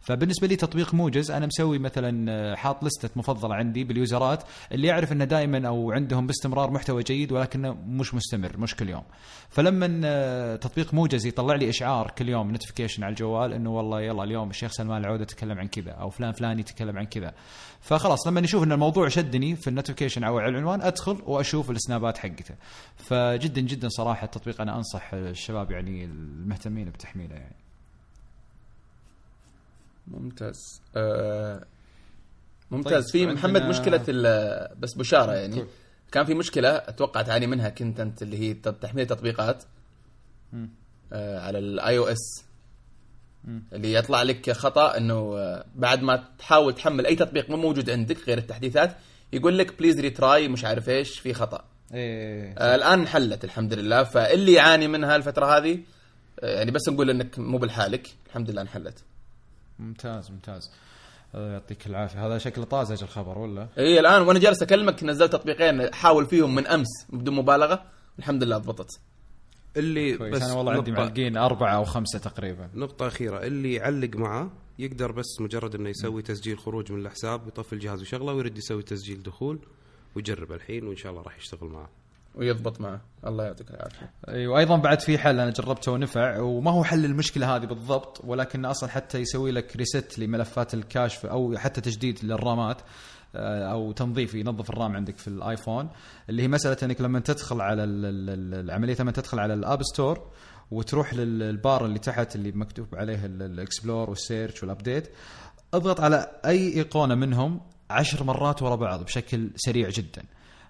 فبالنسبة لي تطبيق موجز أنا مسوي مثلا آه، حاط لستة مفضلة عندي باليوزرات اللي يعرف إنه دائما أو عندهم باستمرار محتوى جيد ولكنه مش مستمر مش كل يوم. فلما آه، تطبيق موجز يطلع لي إشعار كل يوم notification على الجوال إنه والله يلا اليوم الشيخ سلمان العودة تكلم عن كذا أو فلان فلان يتكلم عن كذا. فخلاص لما نشوف إن الموضوع شدني في ال notification أو العنوان أدخل وأشوف السنابات حقته. فجدا جدا صراحة التطبيق أنا أنصح الشباب يعني المهتمين بتحميله يعني. ممتاز. آه ممتاز. طيب، في محمد مشكلة بس بشارة يعني. كان في مشكلة أتوقع تعاني منها كنت أنت اللي هي تحميل تطبيقات آه على ال iOS اللي يطلع لك خطأ إنه آه، بعد ما تحاول تحمل أي تطبيق مو موجود عندك غير التحديثات يقول لك please retry مش عارف إيش في خطأ. إيه. آه الآن انحلت الحمد لله. فاللي يعاني منها الفترة هذه آه يعني بس نقول إنك مو بالحالك. الحمد لله انحلت. ممتاز ممتاز. يعطيك العافية. هذا شكله طازج الخبر ولا؟ إي الآن وأنا جالس أكلمك نزلت تطبيقين احاول فيهم من أمس بدون مبالغة. الحمد لله ضبطت. اللي كويس. بس أنا والله عندي معلقين أربعة أو خمسة تقريبا. نقطة أخيرة. اللي يعلق معاه يقدر بس مجرد إنه يسوي تسجيل خروج من الحساب يطفي الجهاز ويشغله ويرد يسوي تسجيل دخول. ويجرب الحين وإن شاء الله راح يشتغل معاه ويضبط معه. الله يعطيك العافية. أيوه أيضا بعد في حل أنا جربته ونفع وما هو حل المشكلة هذه بالضبط ولكن أصلا حتى يسوي لك reset لملفات ال cache أو حتى تجديد لل RAMات آه، أو تنظيف ينظف ال RAM عندك في الآيفون اللي هي مسألة إنك لما تدخل على ال- ال- ال- العملية لما تدخل على ال App Store وتروح للبار اللي تحت اللي مكتوب عليه ال- explore وال search وال update اضغط على أي ايقونه منهم عشر مرات ورا بعض بشكل سريع جدا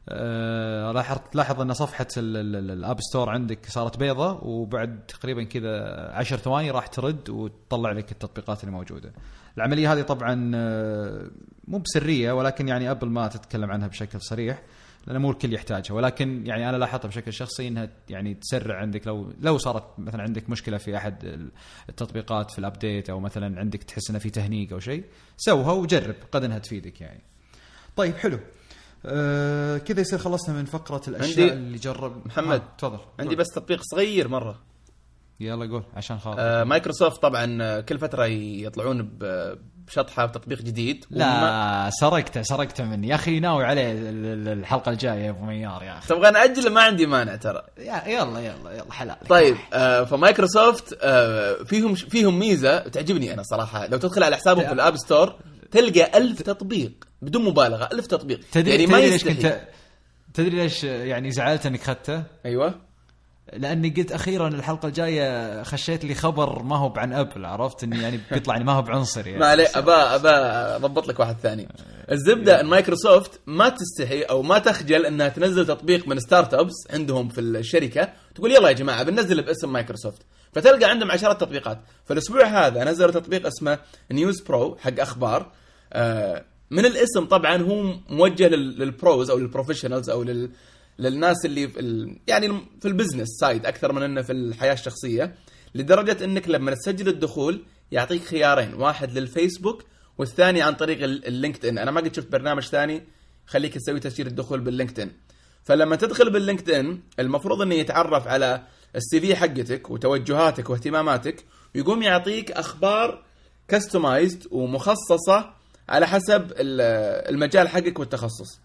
آه، لاحظت لاحظ أن صفحة ال- ال- ال- App Store عندك صارت بيضة وبعد تقريبا كذا عشر ثواني راح ترد وتطلع لك التطبيقات اللي موجودة. العملية هذه طبعا آه، مو بسرية ولكن يعني أبل ما تتكلم عنها بشكل صريح لأن مو الكل يحتاجها ولكن يعني أنا لاحظتها بشكل شخصي إنها يعني تسرع عندك لو لو صارت مثلا عندك مشكلة في أحد ال- التطبيقات في ال update أو مثلا عندك تحس إنه في تهنيج أو شيء سوها وجرب قد إنها تفيدك يعني. طيب حلو. آه كذا يصير خلصنا من فقرة الأشياء اللي جرب محمد، آه، تفضل عندي بس تطبيق صغير مرة يلا قول عشان خاطر. آه مايكروسوفت طبعا آه، كل فترة يطلعون بشطحة بتطبيق جديد. لا سرقته سرقته مني. يا أخي ناوي عليه ال- ال- الحلقة الجاية يا أبو ميار يا أخي. تبغى ناجل ما عندي مانع ترى. يلا يلا يلا حلال. طيب آه فمايكروسوفت آه فيهم فيهم ميزة تعجبني أنا صراحة. لو تدخل على حسابهم في ال App Store تلقى ألف تطبيق بدون مبالغة ألف تطبيق. تدري يعني تدري ما ليش يستحي كنت تدري ليش يعني زعلت إنك أخذته؟ أيوه. لأني قلت أخيرا الحلقة الجاية خشيت لي خبر ما هو عن أبل عرفت؟ إني يعني بيطلع اني ما هو بعنصر يعني. ما عليه أبا أبا أضبط لك واحد ثاني. الزبدة ان مايكروسوفت ما تستحي أو ما تخجل إنها تنزل تطبيق من startups عندهم في الشركة تقول يلا يا جماعة بننزل باسم مايكروسوفت. فتلقى عندهم عشرات تطبيقات. فالاسبوع هذا نزلوا تطبيق اسمه News Pro حق أخبار. آه، من الاسم طبعا هو موجه لل- لل pros أو لل professionals أو لل للناس اللي في ال... يعني في ال business side أكثر من إنه في الحياة الشخصية لدرجة إنك لما تسجل الدخول يعطيك خيارين واحد للفيسبوك والثاني عن طريق ال- LinkedIn أنا ما قد شفت برنامج ثاني خليك تسوي تسجيل الدخول بال LinkedIn فلما تدخل بال LinkedIn المفروض إنه يتعرف على ال CV حقتك وتوجهاتك واهتماماتك ويقوم يعطيك أخبار customized ومخصصة على حسب ال- المجال حقك والتخصص.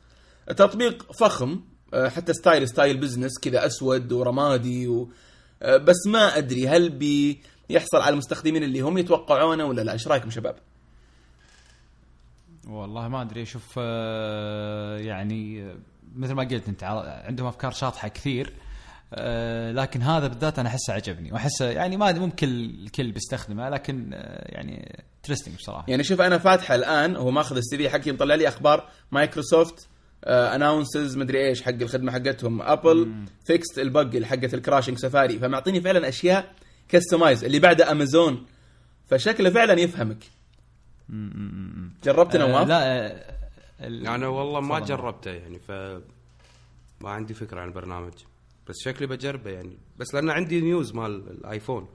التطبيق فخم حتى style style business كذا أسود ورمادي و... آه، بس ما أدري هل بيحصل على المستخدمين اللي هم يتوقعونه ولا لا. إيش رأيكم شباب؟ والله ما أدري. شوف آه، يعني آه، مثل ما قلت أنت عندهم أفكار شاطحة كثير آه، لكن هذا بالذات أنا أحسه عجبني وأحسه يعني ما ممكن الكل بيستخدمه لكن آه، يعني trusting بصراحة. يعني شوف أنا فاتحة الآن هو ماخذ ال CV حقي مطلع لي أخبار مايكروسوفت announces مدري إيش حق الخدمة حقتهم. Apple fixed ال bug اللي حقت ال crashing Safari فمعطيني فعلا أشياء customized اللي بعده امازون فشكله فعلا يفهمك. جربت آه، نواف؟ لا آه، ال- أنا والله ما. جربته يعني ف ما عندي فكرة عن البرنامج. بس شكلي بجربه يعني. بس لأن عندي News مال الآيفون.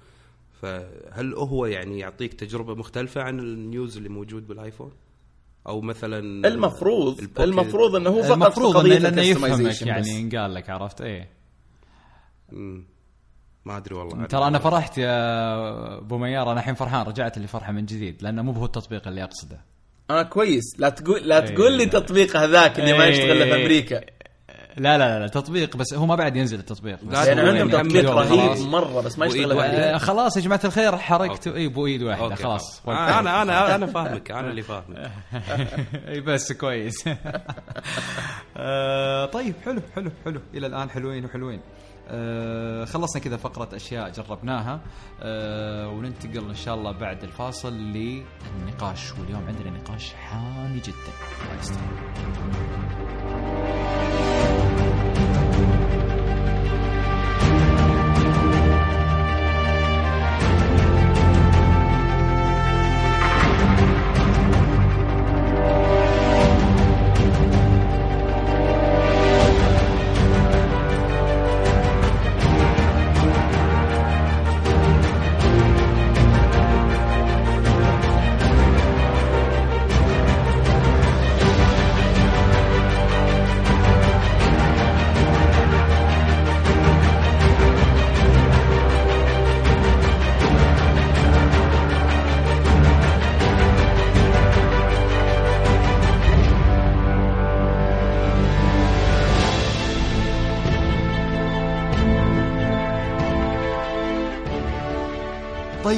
فهل هو يعني يعطيك تجربة مختلفة عن ال News اللي موجود بالآيفون؟ أو مثلا المفروض المفروض إنه هو فقط المفروض في قضية انه لأنه يفهمك. يعني ينقال لك عرفت إيه مم. ما أدري والله ترى أنا فرحت يا أبو ميار أنا الحين فرحان رجعت لي فرحة من جديد لأنه مو هو التطبيق اللي أقصده آه كويس لا تقول لا إيه. تقول لي تطبيق هذاك اللي ما إيه. يشتغل إلا في أمريكا لا لا لا تطبيق بس هو ما بعد ينزل التطبيق. لأن هو عندهم يعني تطبيق رهيب. مرة بس ما يشتغل. أمريكا آه، خلاص يا جماعة الخير حركت. إي بو ايد واحدة أوكي، خلاص. آه، أنا أنا أنا فاهمك أنا اللي فاهمك. إي بس كويس. آه، طيب حلو حلو حلو. إلى الآن حلوين وحلوين. آه، خلصنا كذا فقرة أشياء جربناها. آه، وننتقل إن شاء الله بعد الفاصل للنقاش. واليوم عندنا نقاش حامي جدا.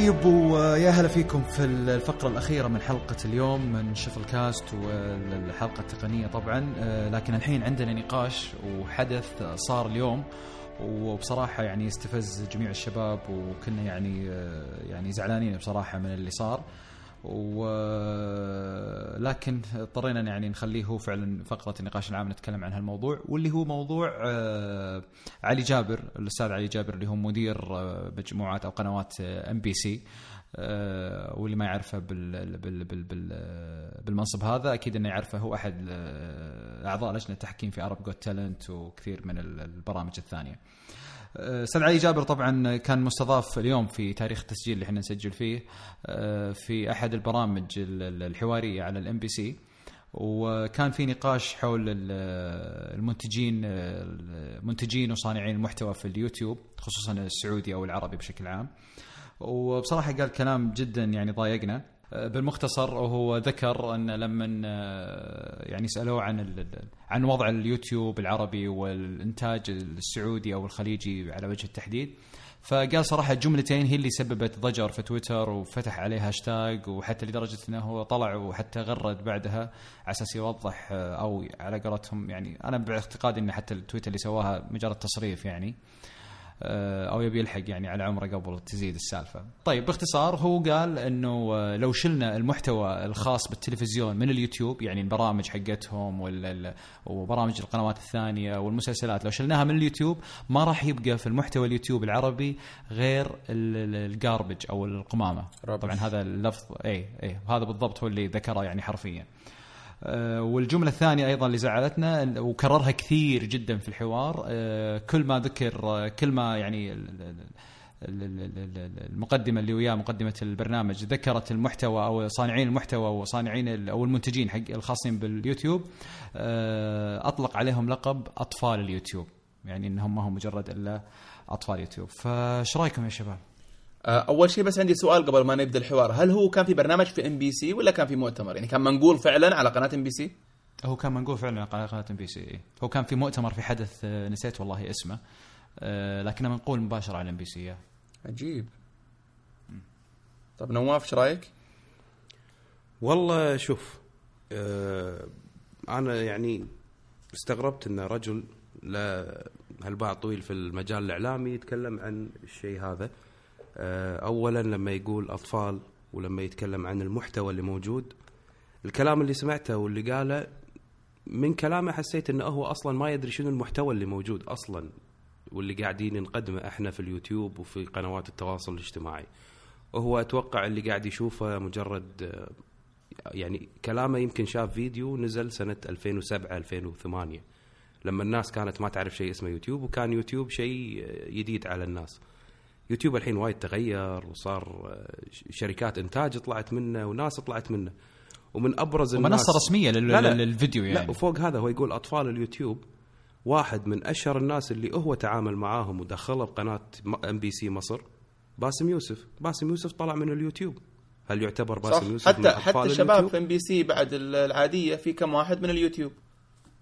طيب ويا هلا فيكم في الفقرة الأخيرة من حلقة اليوم من شفل كاست والحلقة التقنية طبعا. آه، لكن الحين عندنا نقاش وحدث صار اليوم وبصراحة يعني استفز جميع الشباب وكنا يعني آه، يعني زعلانين بصراحة من اللي صار. ولكن اضطرينا يعني نخليه هو فعلا فقرة النقاش العام نتكلم عن هالموضوع واللي هو موضوع آه، علي جابر الأستاذ علي جابر اللي هو مدير آه، مجموعات أو قنوات MBC واللي ما يعرفه بال بال بال بال بالمنصب هذا أكيد إنه يعرفه هو أحد آه، أعضاء لجنة التحكيم في Arab Got Talent وكثير من ال- البرامج الثانية. أستاذ علي جابر طبعا كان مستضاف اليوم في تاريخ التسجيل اللي إحنا نسجل فيه آه، في أحد البرامج ال- ال- الحوارية على ال MBC وكان في نقاش حول ال- المنتجين المنتجين وصانعين المحتوى في اليوتيوب خصوصا السعودي أو العربي بشكل عام. وبصراحة قال كلام جدا يعني ضايقنا. آه، بالمختصر وهو ذكر أن لما آه، يعني سألوه عن عن وضع اليوتيوب العربي والإنتاج السعودي أو الخليجي على وجه التحديد. فقال صراحة جملتين هي اللي سببت ضجر في تويتر وفتح عليه هاشتاج وحتى لدرجة إنه هو طلع وحتى غرد بعدها على أساس يوضح آه، أو على قولتهم يعني أنا باعتقادي إن حتى التويتر اللي سواها مجرد تصريف يعني. آه، أو يبي يلحق يعني على عمره قبل تزيد السالفة. طيب باختصار هو قال إنه آه، لو شلنا المحتوى الخاص بالتلفزيون من اليوتيوب يعني البرامج حقتهم وبرامج القنوات الثانية والمسلسلات لو شلناها من اليوتيوب ما راح يبقى في المحتوى اليوتيوب العربي غير ال garbage أو القمامة. Rubbish. طبعا هذا اللفظ اي اي هذا بالضبط هو اللي ذكره يعني حرفيا. آه، والجملة الثانية أيضا اللي زعلتنا وكررها كثير جدا في الحوار آه، كل ما ذكر آه، كل ما يعني ال- ال- ال- ال- ال- ال- المقدمة اللي وياه مقدمة البرنامج ذكرت المحتوى أو صانعين المحتوى وصانعين أو المنتجين حق الخاصين باليوتيوب آه، أطلق عليهم لقب أطفال اليوتيوب يعني إنهم ما هم مجرد إلا أطفال يوتيوب فايش رأيكم يا شباب؟ آه، أول شيء بس عندي سؤال قبل ما نبدأ الحوار. هل هو كان في برنامج في MBC ولا كان في مؤتمر؟ يعني كان منقول فعلا على قناة MBC هو كان منقول فعلا على قناة MBC هو كان في مؤتمر في حدث آه، نسيت والله اسمه آه، لكنه منقول مباشرة على MBC عجيب. طب نواف إيش رأيك؟ والله شوف أنا يعني استغربت إن رجل له هالباع طويل في المجال الإعلامي يتكلم عن الشيء هذا؟ آه اولا لما يقول أطفال ولما يتكلم عن المحتوى اللي موجود الكلام اللي سمعته واللي قاله من كلامه حسيت إنه هو أصلا ما يدري شنو المحتوى اللي موجود أصلا واللي قاعدين نقدمه إحنا في اليوتيوب وفي قنوات التواصل الاجتماعي. وهو أتوقع اللي قاعد يشوفه مجرد آه، يعني كلامه يمكن شاف فيديو نزل سنة 2007 2008 لما الناس كانت ما تعرف شيء اسمه يوتيوب وكان يوتيوب شيء آه، جديد على الناس. يوتيوب الحين وايد تغير وصار آه، شركات إنتاج طلعت منه وناس طلعت منه. ومن أبرز الناس ومنصه رسمية لل- لا لا. للفيديو لا يعني. وفوق هذا هو يقول أطفال اليوتيوب واحد من أشهر الناس اللي هو تعامل معاهم ودخله بقناة MBC مصر باسم يوسف. باسم يوسف طلع من اليوتيوب. هل يعتبر صح. باسم يوسف من حتى أطفال حتى الشباب؟ في MBC بعد ال- العادية في كم واحد من اليوتيوب.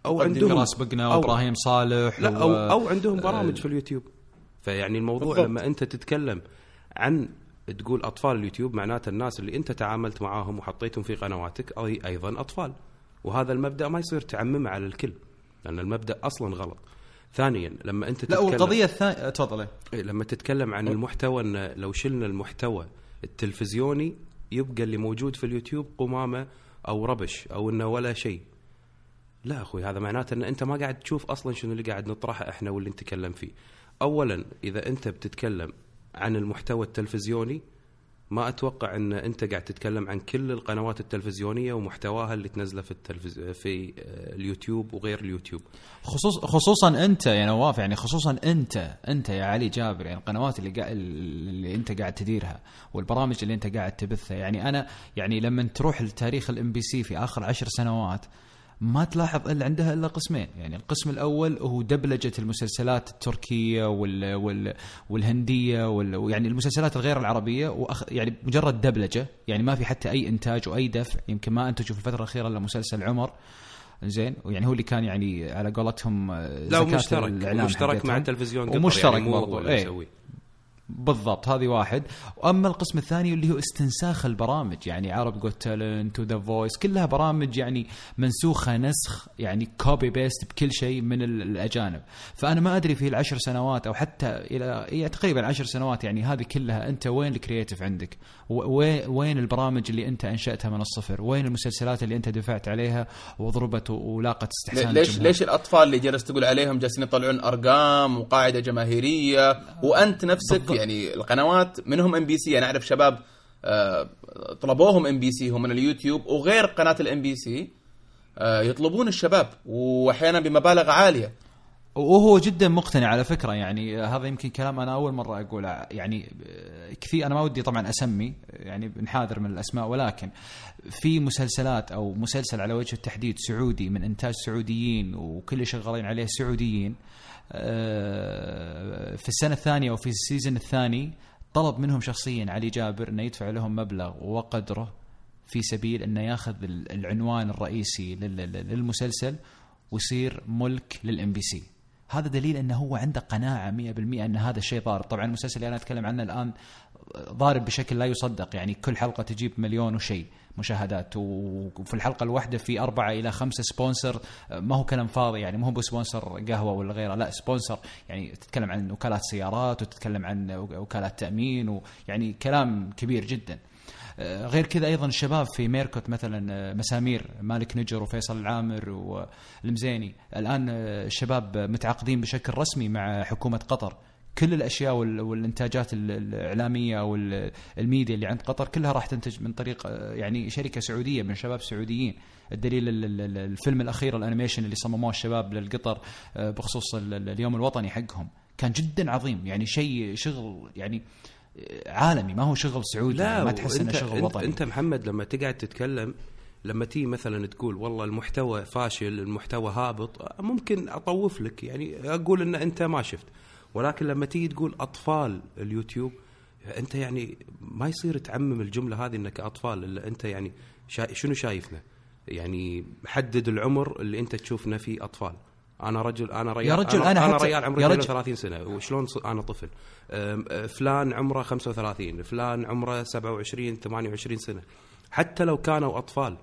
أو عندهم فراس بقنا وابراهيم صالح لا و- أو أو عندهم برامج في اليوتيوب. فيعني الموضوع بالضبط. لما أنت تتكلم عن تقول أطفال اليوتيوب معناته الناس اللي أنت تعاملت معاهم وحطيتهم في قنواتك اي أيضا أطفال. وهذا المبدأ ما يصير تعممه على الكل لأن المبدأ أصلا غلط. ثانيا لما أنت لا تتكلم والقضية الثانية تفضل إيه. لما تتكلم عن المحتوى إن لو شلنا المحتوى التلفزيوني يبقى اللي موجود في اليوتيوب قمامة أو ربش أو إنه ولا شيء. لا أخوي هذا معناته إن أنت ما قاعد تشوف أصلا شنو اللي قاعد نطرحه إحنا واللي نتكلم فيه. اولا إذا أنت بتتكلم عن المحتوى التلفزيوني ما أتوقع أن أنت قاعد تتكلم عن كل القنوات التلفزيونية ومحتواها اللي تنزله في التلفز... في اليوتيوب وغير اليوتيوب. خصوص خصوصا أنت يا نواف يعني خصوصا أنت أنت يا علي جابر يعني القنوات اللي قا... اللي أنت قاعد تديرها والبرامج اللي أنت قاعد تبثها. يعني أنا يعني لما تروح لتاريخ ال MBC في آخر عشر سنوات ما تلاحظ إلا عندها إلا قسمين، يعني القسم الأول هو دبلجة المسلسلات التركية وال وال والهندية وال يعني المسلسلات الغير العربية وأخ يعني مجرد دبلجة، يعني ما في حتى أي إنتاج وأي دفع، يمكن ما أنتجوا في الفترة الأخيرة إلا مسلسل عمر. زين. ويعني هو اللي كان يعني على قولتهم آه، لا مشترك. مشترك مع. التلفزيون قطر ومشترك يعني برضو. إيه. بالضبط هذه واحد واما القسم الثاني اللي هو استنساخ البرامج يعني Arab Got Talent و The Voice كلها برامج يعني منسوخة نسخ يعني copy paste بكل شيء من ال- الأجانب فأنا ما أدري في العشر سنوات أو حتى إلى يعني تقريبا عشر سنوات يعني هذه كلها أنت وين ال creative عندك وين البرامج اللي أنت أنشأتها من الصفر وين المسلسلات اللي أنت دفعت عليها وضربت ولاقت استحسان ليش الجمهور؟ ليش الأطفال اللي جالس تقول عليهم جالسين يطلعون أرقام وقاعدة جماهيرية وأنت نفسك. يعني القنوات منهم MBC أنا أعرف شباب آه، طلبوهم MBC هم من اليوتيوب وغير قناة ال MBC يطلبون الشباب وأحيانا بمبالغ عالية. وهو جدا مقتنع على فكرة يعني هذا يمكن كلام أنا أول مرة أقوله يعني كثير أنا ما ودي طبعا أسمي يعني بنحاذر من الأسماء ولكن في مسلسلات أو مسلسل على وجه التحديد سعودي من إنتاج سعوديين وكل شغالين عليه سعوديين آه، في السنة الثانية أو في السيزون الثاني طلب منهم شخصيا علي جابر انه يدفع لهم مبلغ وقدره في سبيل أنه يأخذ ال- العنوان الرئيسي لل- لل- للمسلسل ويصير ملك لل MBC هذا دليل أنه هو عنده قناعة 100% أن هذا الشيء ضارب طبعا المسلسل اللي أنا أتكلم عنه الآن ضارب بشكل لا يصدق يعني كل حلقة تجيب مليون وشيء. مشاهدات. وفي الحلقة الواحدة في أربعة إلى خمسة sponsor. ما هو كلام فاضي يعني مو هو ب sponsor قهوة ولا غيره لا sponsor. يعني تتكلم عن وكالات سيارات وتتكلم عن وكالات تأمين ويعني كلام كبير جدا. غير كذا أيضا الشباب في ميركوت مثلا مسامير مالك نجر وفيصل العامر والمزيني. الآن الشباب متعاقدين بشكل رسمي مع حكومة قطر. كل الأشياء وال- والإنتاجات ال- الإعلامية أو ال- الميديا اللي عند قطر كلها راح تنتج من طريق يعني شركة سعودية من شباب سعوديين. الدليل ال- ال- ال- الفيلم الأخير ال animation اللي صمموه الشباب للقطر آه، بخصوص ال- ال- اليوم الوطني حقهم كان جدا عظيم. يعني شيء شغل يعني آه، عالمي. ما هو شغل سعودي لا ما تحس إنه شغل انت, وطني. أنت محمد لما تقعد تتكلم لما تيجي مثلا تقول والله المحتوى فاشل المحتوى هابط ممكن أطوف لك. يعني أقول إن أنت ما شفت. ولكن لما تيجي تقول أطفال اليوتيوب أنت يعني ما يصير تعمم الجملة هذه إنك أطفال إلا أنت يعني شا شنو شايفنا؟ يعني حدد العمر اللي أنت تشوفنا فيه أطفال. أنا رجل أنا ريال يا رجل أنا, أنا أنا ريال عمري يا رجل- 32 سنة. وشلون أنا طفل؟ فلان عمره 35 فلان عمره 27 28 سنة. حتى لو كانوا أطفال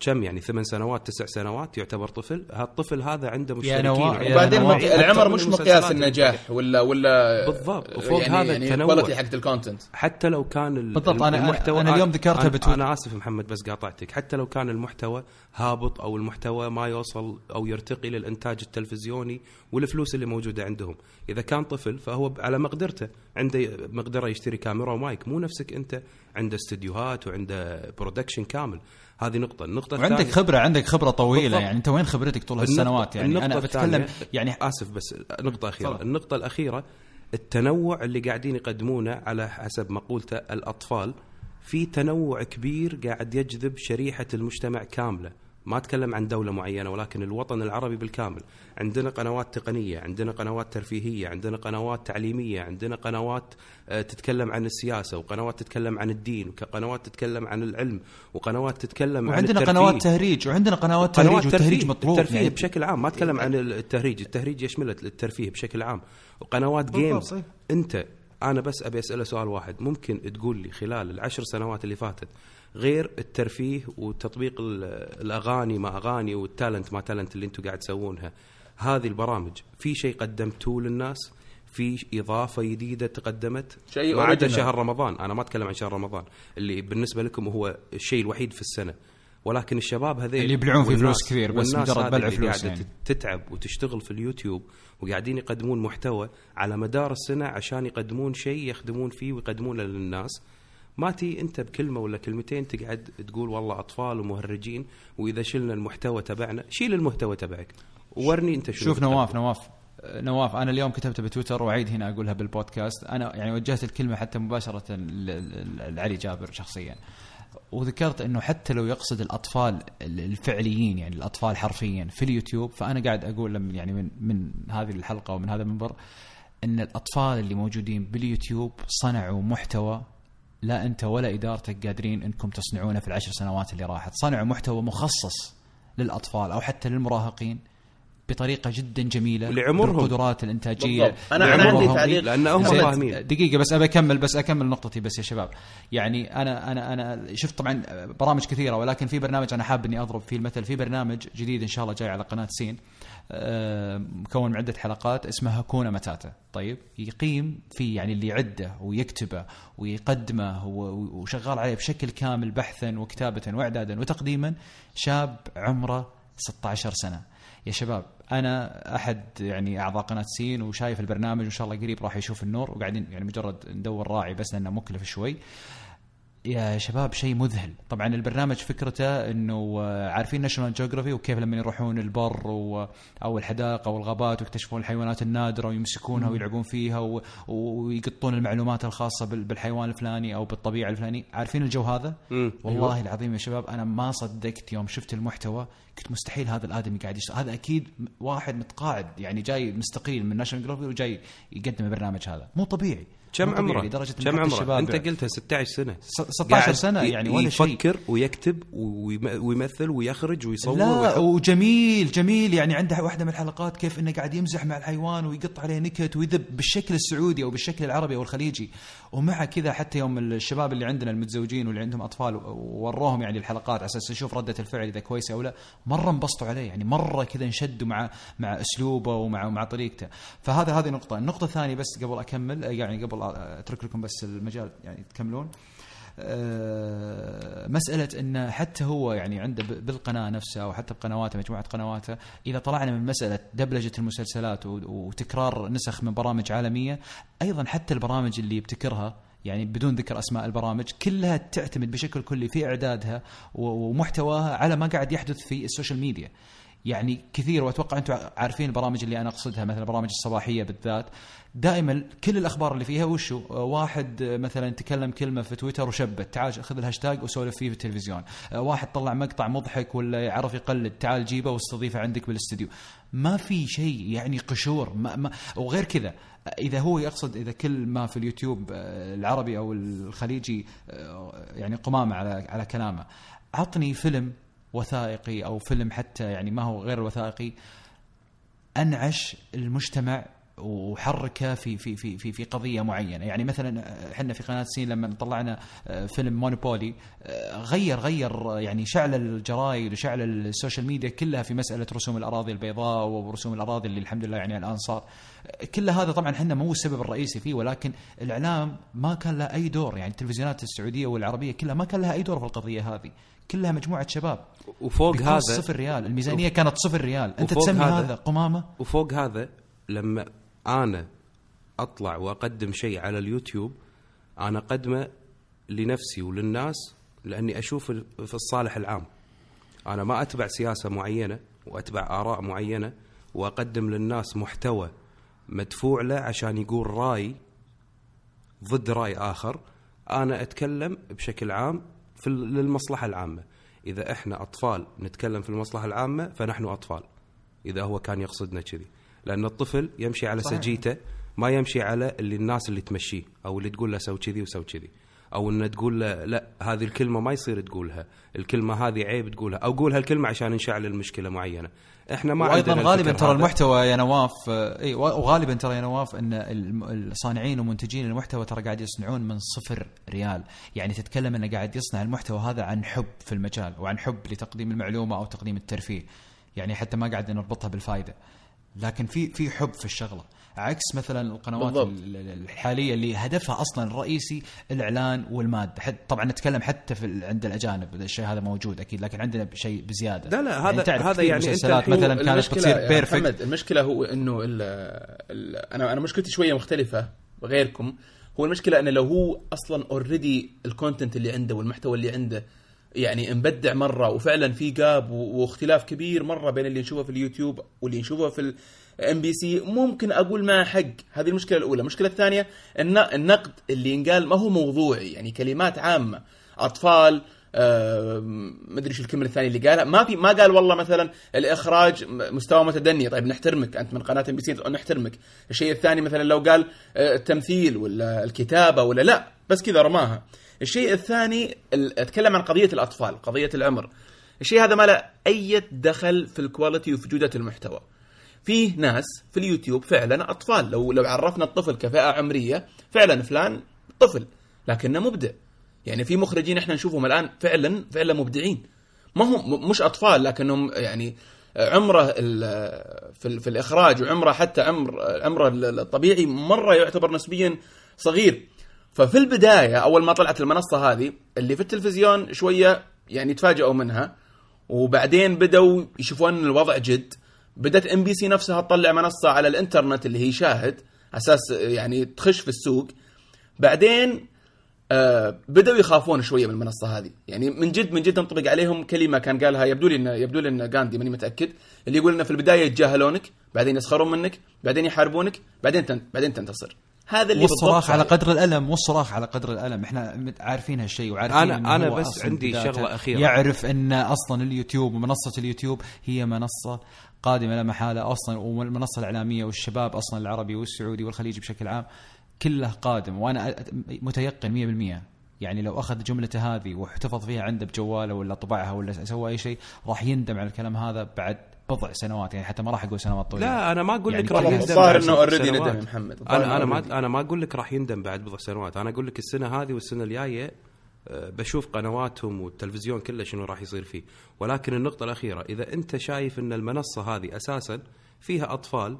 كم يعني ثمان سنوات تسع سنوات يعتبر طفل؟ هالطفل هذا عنده مشتركين يا وبعدين العمر مش مقياس النجاح ولا ولا بالضبط. وفوق يعني هذا يعني التنوع. ال quality حقت ال content حتى لو كان ال- بالضبط، أنا- المحتوى أنا اليوم ذكرتها أنا- بتويتر. أنا آسف محمد بس قاطعتك. حتى لو كان المحتوى هابط أو المحتوى ما يوصل أو يرتقي للإنتاج التلفزيوني والفلوس اللي موجودة عندهم. إذا كان طفل فهو على مقدرته عنده مقدرة يشتري كاميرا ومايك. مو نفسك أنت عنده استديوهات وعنده برودكشن كامل. هذه نقطة. النقطة وعندك الثانية خبرة عندك خبرة طويلة بالضبط. يعني. أنت وين خبرتك طول هالسنوات يعني؟ النقطة أنا بتكلم يعني آسف بس نقطة أخيرة. تفضل. النقطة الأخيرة التنوع اللي قاعدين يقدمونه على حسب مقولته الأطفال في تنوع كبير قاعد يجذب شريحة المجتمع كاملة. ما أتكلم عن دولة معينة ولكن الوطن العربي بالكامل عندنا قنوات تقنية عندنا قنوات ترفيهية عندنا قنوات تعليمية عندنا قنوات آه، تتكلم عن السياسة وقنوات تتكلم عن الدين وقنوات تتكلم عن العلم وقنوات تتكلم عن وعندنا. قنوات تهريج وعندنا قنوات تهريج قنوات والتهريج ترفيه. مطلوب الترفيه يعني بشكل عام ما أتكلم عن التهريج التهريج يشمل الترفيه بشكل عام وقنوات جيمز. أنت أنا بس أبي أسأله سؤال واحد ممكن تقول لي خلال العشر سنوات اللي فاتت غير الترفيه وتطبيق ال- الأغاني مع أغاني والتالنت مع تالنت اللي أنتم قاعد تسوونها. هذه البرامج. في شيء قدمتوه للناس؟ في إضافة جديدة تقدمت؟ شيء ما عدا. شهر رمضان. أنا ما أتكلم عن شهر رمضان. اللي بالنسبة لكم هو الشيء الوحيد في السنة. ولكن الشباب هذيل اللي يبلعون فيه والناس- فلوس كثير، بس مجرد بلع فلوس قاعدة يعني. تتعب وتشتغل في اليوتيوب وقاعدين يقدمون محتوى على مدار السنة عشان يقدمون شيء يخدمون فيه ويقدمونه للناس. ما تي انت بكلمة ولا كلمتين تقعد تقول والله أطفال ومهرجين وإذا شلنا المحتوى تبعنا شيل المحتوى تبعك وورني انت شنو شوف. نواف نواف نواف أنا اليوم كتبت بتويتر وأعيد هنا أقولها بالبودكاست أنا يعني وجهت الكلمة حتى مباشرة لعلي جابر شخصيا وذكرت إنه حتى لو يقصد الأطفال الفعليين يعني الأطفال حرفيا في اليوتيوب فأنا قاعد أقول يعني من من هذه الحلقة ومن هذا المنبر إن الأطفال اللي موجودين باليوتيوب صنعوا محتوى لا أنت ولا إدارتك قادرين أنكم تصنعونه في العشر سنوات اللي راحت، صنعوا محتوى مخصص للأطفال أو حتى للمراهقين. بطريقة جدا جميلة لعمرهم. بالقدرات الإنتاجية بالضبط. أنا لعمرهم. عندي تعليق. لأن هم زين، فاهمين دقيقة بس أبي أكمل بس أكمل نقطتي بس يا شباب. يعني أنا أنا أنا شفت طبعا برامج كثيرة ولكن في برنامج أنا حاب إني أضرب فيه المثل في برنامج جديد إن شاء الله جاي على قناة سين آه، مكون من عدة حلقات اسمها هاكونا ماتاتا طيب يقيم في يعني اللي يعده ويكتبه ويقدمه وشغال عليه بشكل كامل بحثا وكتابة واعدادا وتقديما شاب عمره 16 سنة يا شباب أنا أحد يعني أعضاء قناة سين وشايف البرنامج وإن شاء الله قريب راح يشوف النور. وقاعدين يعني مجرد ندور راعي بس لأنه مكلف شوي. يا شباب شيء مذهل. طبعا البرنامج فكرته إنه آه، عارفين ناشونال جيوغرافي وكيف لما يروحون البر أو الحدائق أو الغابات ويكتشفون الحيوانات النادرة ويمسكونها ويلعبون فيها. ويقطون المعلومات الخاصة بال- بالحيوان الفلاني أو بالطبيعة الفلاني عارفين الجو هذا. والله العظيم يا شباب أنا ما صدقت يوم شفت المحتوى قلت مستحيل هذا الآدمي قاعد يشتغل. هذا أكيد واحد متقاعد يعني جاي مستقيل من ناشونال جيوغرافي وجاي يقدم البرنامج هذا. مو طبيعي. كم عمره؟ لدرجة كم عمره؟ الشباب أنت قلتها 16 سنة س- 16 قاعد سنة يعني ولا شيء يفكر ويكتب ويم- ويمثل ويخرج ويصور لا. وجميل جميل يعني عنده واحدة من الحلقات كيف إنه قاعد يمزح مع الحيوان ويقط عليه نكت ويذب بالشكل السعودي أو بالشكل العربي أو الخليجي ومع كذا حتى يوم الشباب اللي عندنا المتزوجين واللي عندهم أطفال وروهم يعني الحلقات على أساس نشوف ردة الفعل إذا كويسة أو لا مرة انبسطوا عليه يعني مرة كذا انشدوا مع مع أسلوبه ومع مع طريقته. فهذا هذه نقطة. النقطة الثانية بس قبل أكمل يعني قبل أترك لكم بس المجال يعني تكملون. آه، مسألة أن حتى هو يعني عنده ب- بالقناة نفسها أو حتى بقنواته مجموعة قنواته إذا طلعنا من مسألة دبلجة المسلسلات وتكرار نسخ من برامج عالمية أيضا حتى البرامج اللي يبتكرها يعني بدون ذكر أسماء البرامج كلها تعتمد بشكل كلي في إعدادها ومحتواها على ما قاعد يحدث في ال social media. يعني كثير وأتوقع أنتم عارفين البرامج اللي أنا أقصدها مثلا البرامج الصباحية بالذات. دائما كل الأخبار اللي فيها وشو؟ واحد مثلا تكلم كلمة في تويتر وشبت تعال خذ الهاشتاج وسولف فيه في التلفزيون. واحد طلع مقطع مضحك ولا يعرف يقلد تعال جيبه واستضيفه عندك بالاستديو ما في شيء يعني قشور ما ما وغير كذا إذا هو يقصد إذا كل ما في اليوتيوب آه، العربي أو الخليجي آه، يعني قمامة على على كلامه. عطني فيلم وثائقي أو فيلم حتى يعني ما هو غير الوثائقي أنعش المجتمع وحركة في في في في في قضية معينة، يعني مثلا إحنا في قناة سين لما طلعنا آه، فيلم مونوبولي آه، غير غير يعني شعل الجرايد وشعل ال social media كلها في مسألة رسوم الأراضي البيضاء ورسوم الأراضي اللي الحمد لله يعني الآن صار. آه، كل هذا طبعا إحنا مو السبب الرئيسي فيه ولكن الإعلام ما كان له أي دور. يعني التلفزيونات السعودية والعربية كلها ما كان لها أي دور في القضية هذه. كلها مجموعة شباب. وفوق هذا صفر ريال. الميزانية كانت صفر ريال. أنت تسمي هذا- هذا قمامة؟ وفوق هذا لما أنا أطلع وأقدم شيء على اليوتيوب أنا أقدمه لنفسي وللناس لأني أشوف في الصالح العام. أنا ما أتبع سياسة معينة وأتبع آراء معينة وأقدم للناس محتوى مدفوع له عشان يقول رأي ضد رأي آخر. أنا أتكلم بشكل عام في للمصلحة العامة. إذا إحنا أطفال نتكلم في المصلحة العامة فنحن أطفال إذا هو كان يقصدنا كذي. لأن الطفل يمشي على صحيح. سجيته ما يمشي على اللي الناس اللي تمشيه أو اللي تقول له سوي كذي وسوي كذي. أو إنه تقول له لا هذه الكلمة ما يصير تقولها الكلمة هذه عيب تقولها أو قول هالكلمه عشان نشعل المشكلة معينة. إحنا ما وأيضا غالبا ترى. المحتوى يا نواف إي وغالبا ترى يا نواف إن الصانعين ومنتجين المحتوى ترى قاعد يصنعون من صفر ريال. يعني تتكلم إنه قاعد يصنع المحتوى هذا عن حب في المجال وعن حب لتقديم المعلومة أو تقديم الترفيه. يعني حتى ما قاعد نربطها بالفائده لكن في في حب في الشغلة. عكس مثلا القنوات بالضبط. ال- ال- الحالية اللي هدفها أصلا الرئيسي الإعلان والمادة. طبعا نتكلم حتى في عند الأجانب الشيء هذا موجود أكيد لكن عندنا شيء بزيادة. لا، لا، هذا- تعرف هذا يعني الحين مثلا كانت بتصير perfect. المشكلة هو إنه ال ال أنا أنا مشكلتي شوية مختلفة غيركم. هو المشكلة إنه لو هو أصلا already ال content اللي عنده والمحتوى اللي عنده يعني مبدع مرة وفعلا في gap واختلاف كبير مرة بين اللي نشوفه في اليوتيوب واللي نشوفه في ال MBC ممكن أقول ما حق هذه المشكلة الأولى. المشكلة الثانية ان النقد اللي ينقال ما هو موضوعي. يعني كلمات عامة أطفال ما ادري إيش الكلمة الثانية اللي قالها. ما في ما قال والله مثلا الإخراج مستوى متدني. طيب نحترمك أنت من قناة MBC نحترمك. الشيء الثاني مثلا لو قال آه، التمثيل ولا الكتابة ولا لا بس كذا رماها. الشيء الثاني ال- أتكلم عن قضية الأطفال قضية العمر. الشيء هذا ما له أي دخل في الكواليتي وفي جودة المحتوى. فيه ناس في اليوتيوب فعلا أطفال. لو لو عرفنا الطفل كفئه عمرية فعلا فلان طفل لكنه مبدع. يعني في مخرجين إحنا نشوفهم الآن فعلا فعلا مبدعين. ما هم مش أطفال لكنهم يعني عمره في, في الإخراج وعمره حتى عمر عمره الطبيعي مرة يعتبر نسبيا صغير. ففي البداية أول ما طلعت المنصة هذه اللي في التلفزيون شوية يعني تفاجئوا منها وبعدين بدأوا يشوفون الوضع جد. بدأت MBC نفسها تطلع منصة على الإنترنت اللي هي شاهد أساس يعني تخش في السوق. بعدين آه بدأوا يخافون شوية من المنصة هذه. يعني من جد من جد تنطبق عليهم كلمة كان قالها يبدو لي انه يبدو لي انه غاندي ماني متأكد اللي يقول إنه في البداية يتجاهلونك بعدين يسخرون منك بعدين يحاربونك بعدين تن... بعدين تنتصر. هذا اللي والصراخ على. قدر الألم والصراخ على قدر الألم إحنا عارفين هالشيء وعارفين أنا هو بس عندي شغلة أخيرة. يعرف إن أصلا اليوتيوب ومنصة اليوتيوب هي منصة قادمة لا محالة أصلا والمنصة الإعلامية والشباب أصلا العربي والسعودي والخليجي بشكل عام كله قادم وأنا متيقن 100% يعني لو أخذ جملته هذه واحتفظ فيها عنده بجوالة ولا طبعها ولا سوى أي شيء راح يندم على الكلام هذا بعد بضع سنوات يعني حتى ما راح أقول سنوات طويلة لا أنا ما أقول يعني لك راح يندم الظاهر بعد إنه بضع already سنوات. ندم يا محمد. أنا أنا ما. أنا ما أقول لك راح يندم بعد بضع سنوات أنا أقول لك السنة هذه والسنة الجاية آه، بشوف قنواتهم والتلفزيون كله شنو راح يصير فيه ولكن النقطة الأخيرة إذا أنت شايف إن المنصة هذه أساسا فيها أطفال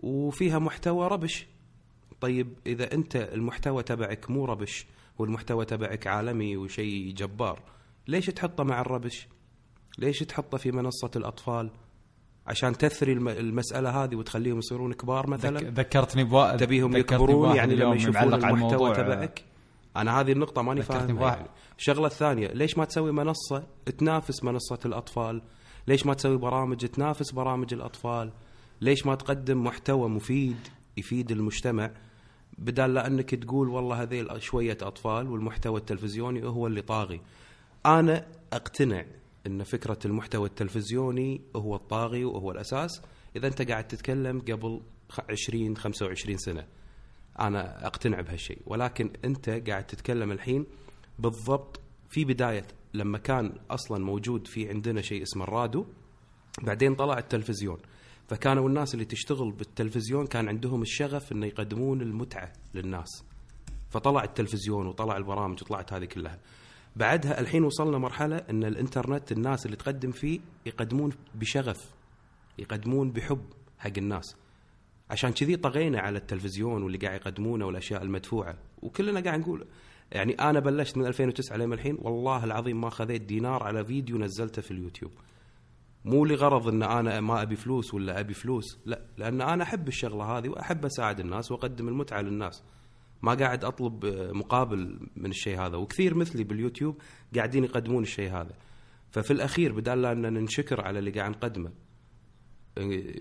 وفيها محتوى ربش طيب إذا أنت المحتوى تبعك مو ربش والمحتوى تبعك عالمي وشيء جبار ليش تحطه مع الربش ليش تحطه في منصة الأطفال عشان تثري الم- المسألة هذه وتخليهم يصيرون كبار مثلا. ذك- ذكرتني بوا... تبيهم يكبرون يعني لما يشوفون المحتوى الموضوع، تبعك. أنا هذه النقطة ماني فاهمها. يعني. الشغلة الثانية ليش ما تسوي منصة تنافس منصة الأطفال؟ ليش ما تسوي برامج تنافس برامج الأطفال؟ ليش ما تقدم محتوى مفيد يفيد المجتمع؟ بدال لا أنك تقول والله هذيل شوية أطفال والمحتوى التلفزيوني هو اللي طاغي. أنا أقتنع إن فكرة المحتوى التلفزيوني هو الطاغي وهو الأساس. إذا أنت قاعد تتكلم قبل خ- 20 25 سنة. أنا أقتنع بهالشيء. ولكن أنت قاعد تتكلم الحين بالضبط في بداية لما كان أصلا موجود في عندنا شيء اسمه الرادو بعدين طلع التلفزيون. فكانوا الناس اللي تشتغل بالتلفزيون كان عندهم الشغف إنه يقدمون المتعة للناس. فطلع التلفزيون وطلع البرامج وطلعت هذه كلها. بعدها الحين وصلنا مرحلة إن الإنترنت الناس اللي تقدم فيه يقدمون بشغف يقدمون بحب حق الناس. عشان كذي طغينا على التلفزيون واللي قاعد يقدمونه والأشياء المدفوعة. وكلنا قاعد نقول يعني أنا بلشت من 2009 لين الحين والله العظيم ما خذيت دينار على فيديو نزلته في اليوتيوب. مو لغرض إن أنا ما أبي فلوس ولا أبي فلوس لا لأن أنا أحب الشغلة هذه وأحب أساعد الناس وأقدم المتعة للناس. ما قاعد أطلب مقابل من الشيء هذا وكثير مثلي باليوتيوب قاعدين يقدمون الشيء هذا. ففي الأخير بدال لا أن ننشكر على اللي قاعد نقدمه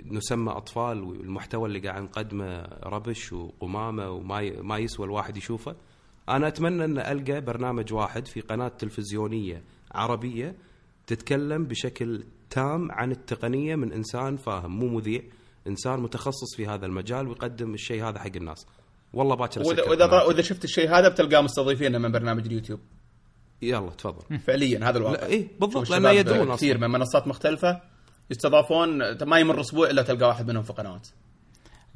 نسمى أطفال والمحتوى اللي قاعد نقدمه ربش وقمامة وما ما يسوى الواحد يشوفه. أنا أتمنى أن ألقى برنامج واحد في قناة تلفزيونية عربية تتكلم بشكل تام عن التقنية من إنسان فاهم مو مذيع إنسان متخصص في هذا المجال ويقدم الشيء هذا حق الناس. والله باكر واذا وإذا. وإذا شفت الشيء هذا بتلقاه مستضيفين من برنامج اليوتيوب. يلا تفضل. فعليا هذا الواقع. لا، إيه، بالضبط، الشباب يدرون كثير. من منصات مختلفة يستضافون ما يمر أسبوع إلا تلقى واحد منهم في قنوات.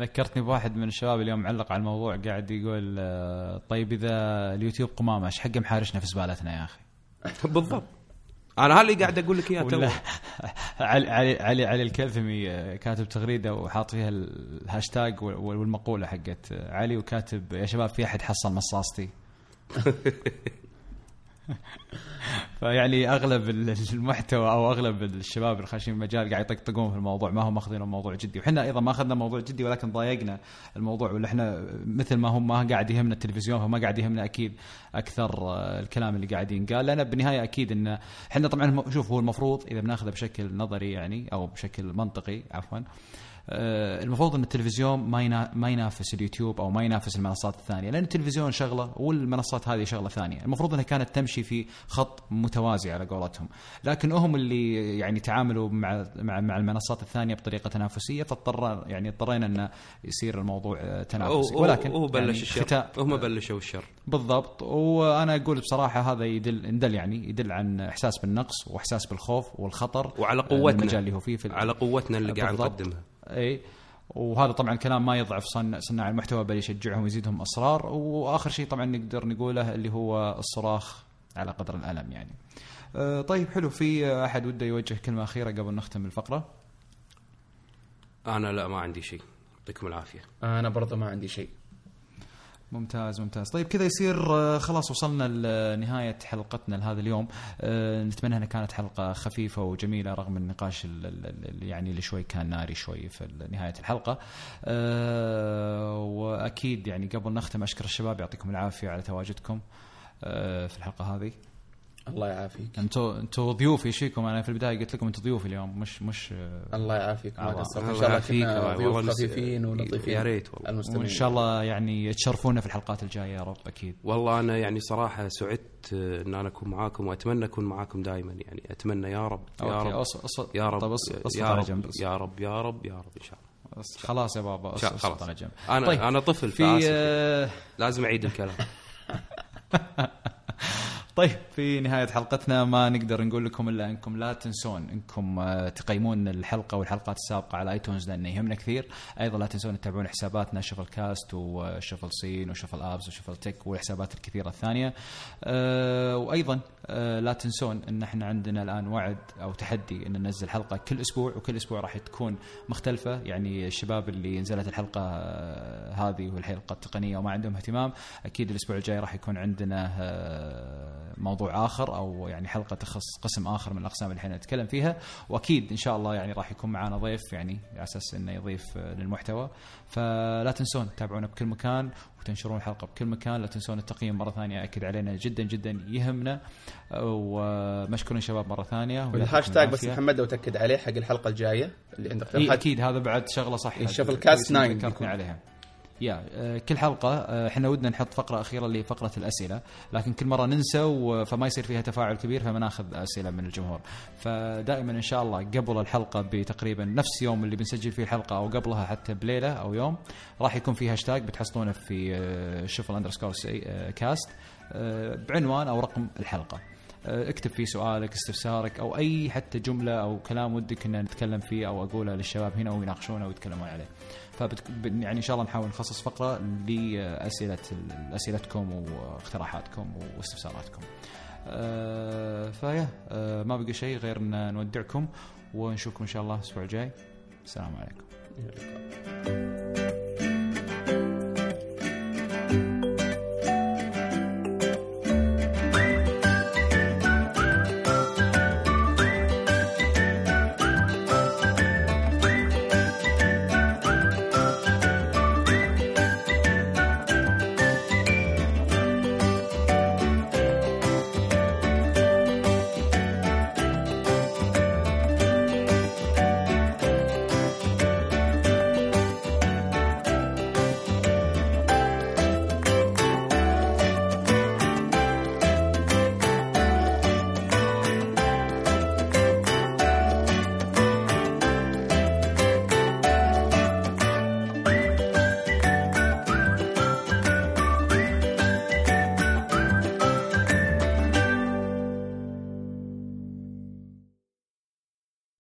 ذكرتني بواحد من الشباب اليوم معلق على الموضوع قاعد يقول آه، طيب إذا اليوتيوب قمامه إيش حق محارشنا في زبالتنا يا أخي؟ بالضبط. أنا هاللي قاعد أقول لك إياه تو علي علي علي, علي الكلثمي آه، كاتب تغريدة وحاط فيها الهاشتاج وال- والمقولة حقت آه، علي وكاتب يا شباب في أحد حصل مصاصتي؟ فيعني أغلب ال- المحتوى أو أغلب الشباب اللي خاشين المجال قاعد يطقطقون في الموضوع ما هم ماخذين الموضوع جدي. وحنا أيضا ما أخذنا الموضوع جدي ولكن ضايقنا الموضوع ولا إحنا مثل ما هم ما قاعد يهمنا التلفزيون فما قاعد يهمنا أكيد أكثر آه، الكلام اللي قاعد ينقال. لأن بالنهاية أكيد إن إحنا طبعا شوف هو المفروض إذا بناخذه بشكل نظري يعني أو بشكل منطقي عفوا آه، المفروض إن التلفزيون ما ينا- ما ينافس اليوتيوب أو ما ينافس المنصات الثانية لأن التلفزيون شغلة والمنصات هذه شغلة ثانية. المفروض إنها كانت تمشي في خط متوازي على قولتهم. لكن هم اللي يعني تعاملوا مع مع, مع المنصات الثانية بطريقة تنافسية فاضطر يعني اضطرينا إن يصير الموضوع آه، تنافسي. ولكن هو بلش يعني الشر. هم بلشوا الشر. بالضبط. وأنا أقول بصراحة هذا يدل يدل يعني يدل عن إحساس بالنقص وإحساس بالخوف والخطر وعلى آه، قوتنا. المجال اللي هو فيه في على قوتنا اللي قاعد. نقدمها. اي وهذا طبعا كلام ما يضعف صن- صناع المحتوى بل يشجعهم ويزيدهم اصرار وآخر شيء طبعا نقدر نقوله اللي هو الصراخ على قدر الألم يعني. أه طيب حلو. في أحد وده يوجه كلمة أخيرة قبل نختم الفقرة؟ أنا لا ما عندي شيء. يعطيكم العافية. أنا برضه ما عندي شيء. ممتاز ممتاز. طيب كذا يصير آه، خلاص وصلنا لنهاية حلقتنا لهذا اليوم. آه، نتمنى أنها كانت حلقة خفيفة وجميلة رغم النقاش ال- ال- ال- يعني اللي شوي كان ناري شوي في نهاية الحلقة. آه، وأكيد يعني قبل نختم أشكر الشباب يعطيكم العافية على تواجدكم آه، في الحلقة هذه. الله يعافيك. أنتوا أنتوا ضيوف إيش فيكم أنا في البداية قلت لكم أنتوا ضيوف اليوم مش مش آه، الله يعافيك ما الله- قصرت إن الله شاء الله يعافيك. كنا ضيوف والله نس- خفيفين ولطيفين يا ريت والله. المستمعين. وإن شاء الله يعني تشرفونا في الحلقات الجاية يا رب أكيد. والله أنا يعني صراحة سعدت آه، إن أنا أكون معاكم وأتمنى أكون معاكم دائما يعني أتمنى يا رب يا رب. أص- أص- يا رب أص- أص- يا على رب. يا رب يا رب يا رب إن شاء الله. خلاص يا بابا خلاص. على جنب. أنا طيب. أنا طفل في آه، لازم أعيد الكلام. طيب في نهاية حلقتنا ما نقدر نقول لكم إلا أنكم لا تنسون أنكم آه، تقيمون الحلقة والحلقات السابقة على ايتونز لأنه يهمنا كثير. أيضا لا تنسون تتابعون حساباتنا شفل كاست وشفل سين وشفل أبز وشفل تك والحسابات الكثيرة الثانية. أه وأيضا أه لا تنسون أن إحنا عندنا الآن وعد أو تحدي أن ننزل حلقة كل أسبوع وكل أسبوع راح تكون مختلفة. يعني الشباب اللي نزلت الحلقة آه، هذه والحلقة التقنية وما عندهم اهتمام أكيد الأسبوع الجاي راح يكون عندنا آه، موضوع آخر أو يعني حلقة تخص قسم آخر من الأقسام اللي إحنا نتكلم فيها. وأكيد إن شاء الله يعني راح يكون معنا ضيف يعني على أساس إنه يضيف للمحتوى. فلا تنسون تتابعونا بكل مكان وتنشرون الحلقة بكل مكان. لا تنسون التقييم مرة ثانية أكد علينا جدا جدا يهمنا. ومشكورين شباب ثانية. ويعطيكم والهاشتاج بس. محمد لو تأكد عليه حق الحلقة الجاية. اللي عندك أكيد. هذا بعد شغلة صح Shuffle Cast 9 ذكرتني بيكون. عليها. يا آه، كل حلقة آه، إحنا ودنا نحط فقرة أخيرة اللي فقرة الأسئلة لكن كل مرة ننسى فما يصير فيها تفاعل كبير فما ناخذ أسئلة من الجمهور فدائما إن شاء الله قبل الحلقة بتقريبا نفس يوم اللي بنسجل فيه الحلقة أو قبلها حتى بليلة أو يوم راح يكون في هاشتاج بتحصلونه في آه، Shuffle underscore Cast بعنوان أو رقم الحلقة اكتب فيه سؤالك استفسارك أو أي حتى جملة أو كلام ودك إن نتكلم فيه أو أقوله للشباب هنا ويناقشونه ويتكلمون عليه. فبت... يعني إن شاء الله نحاول نخصص فقرة لاسئله أسئلتكم واقتراحاتكم واستفساراتكم. آه فيا آه ما بقى شيء غير إن نودعكم ونشوفكم إن شاء الله الأسبوع الجاي. السلام عليكم.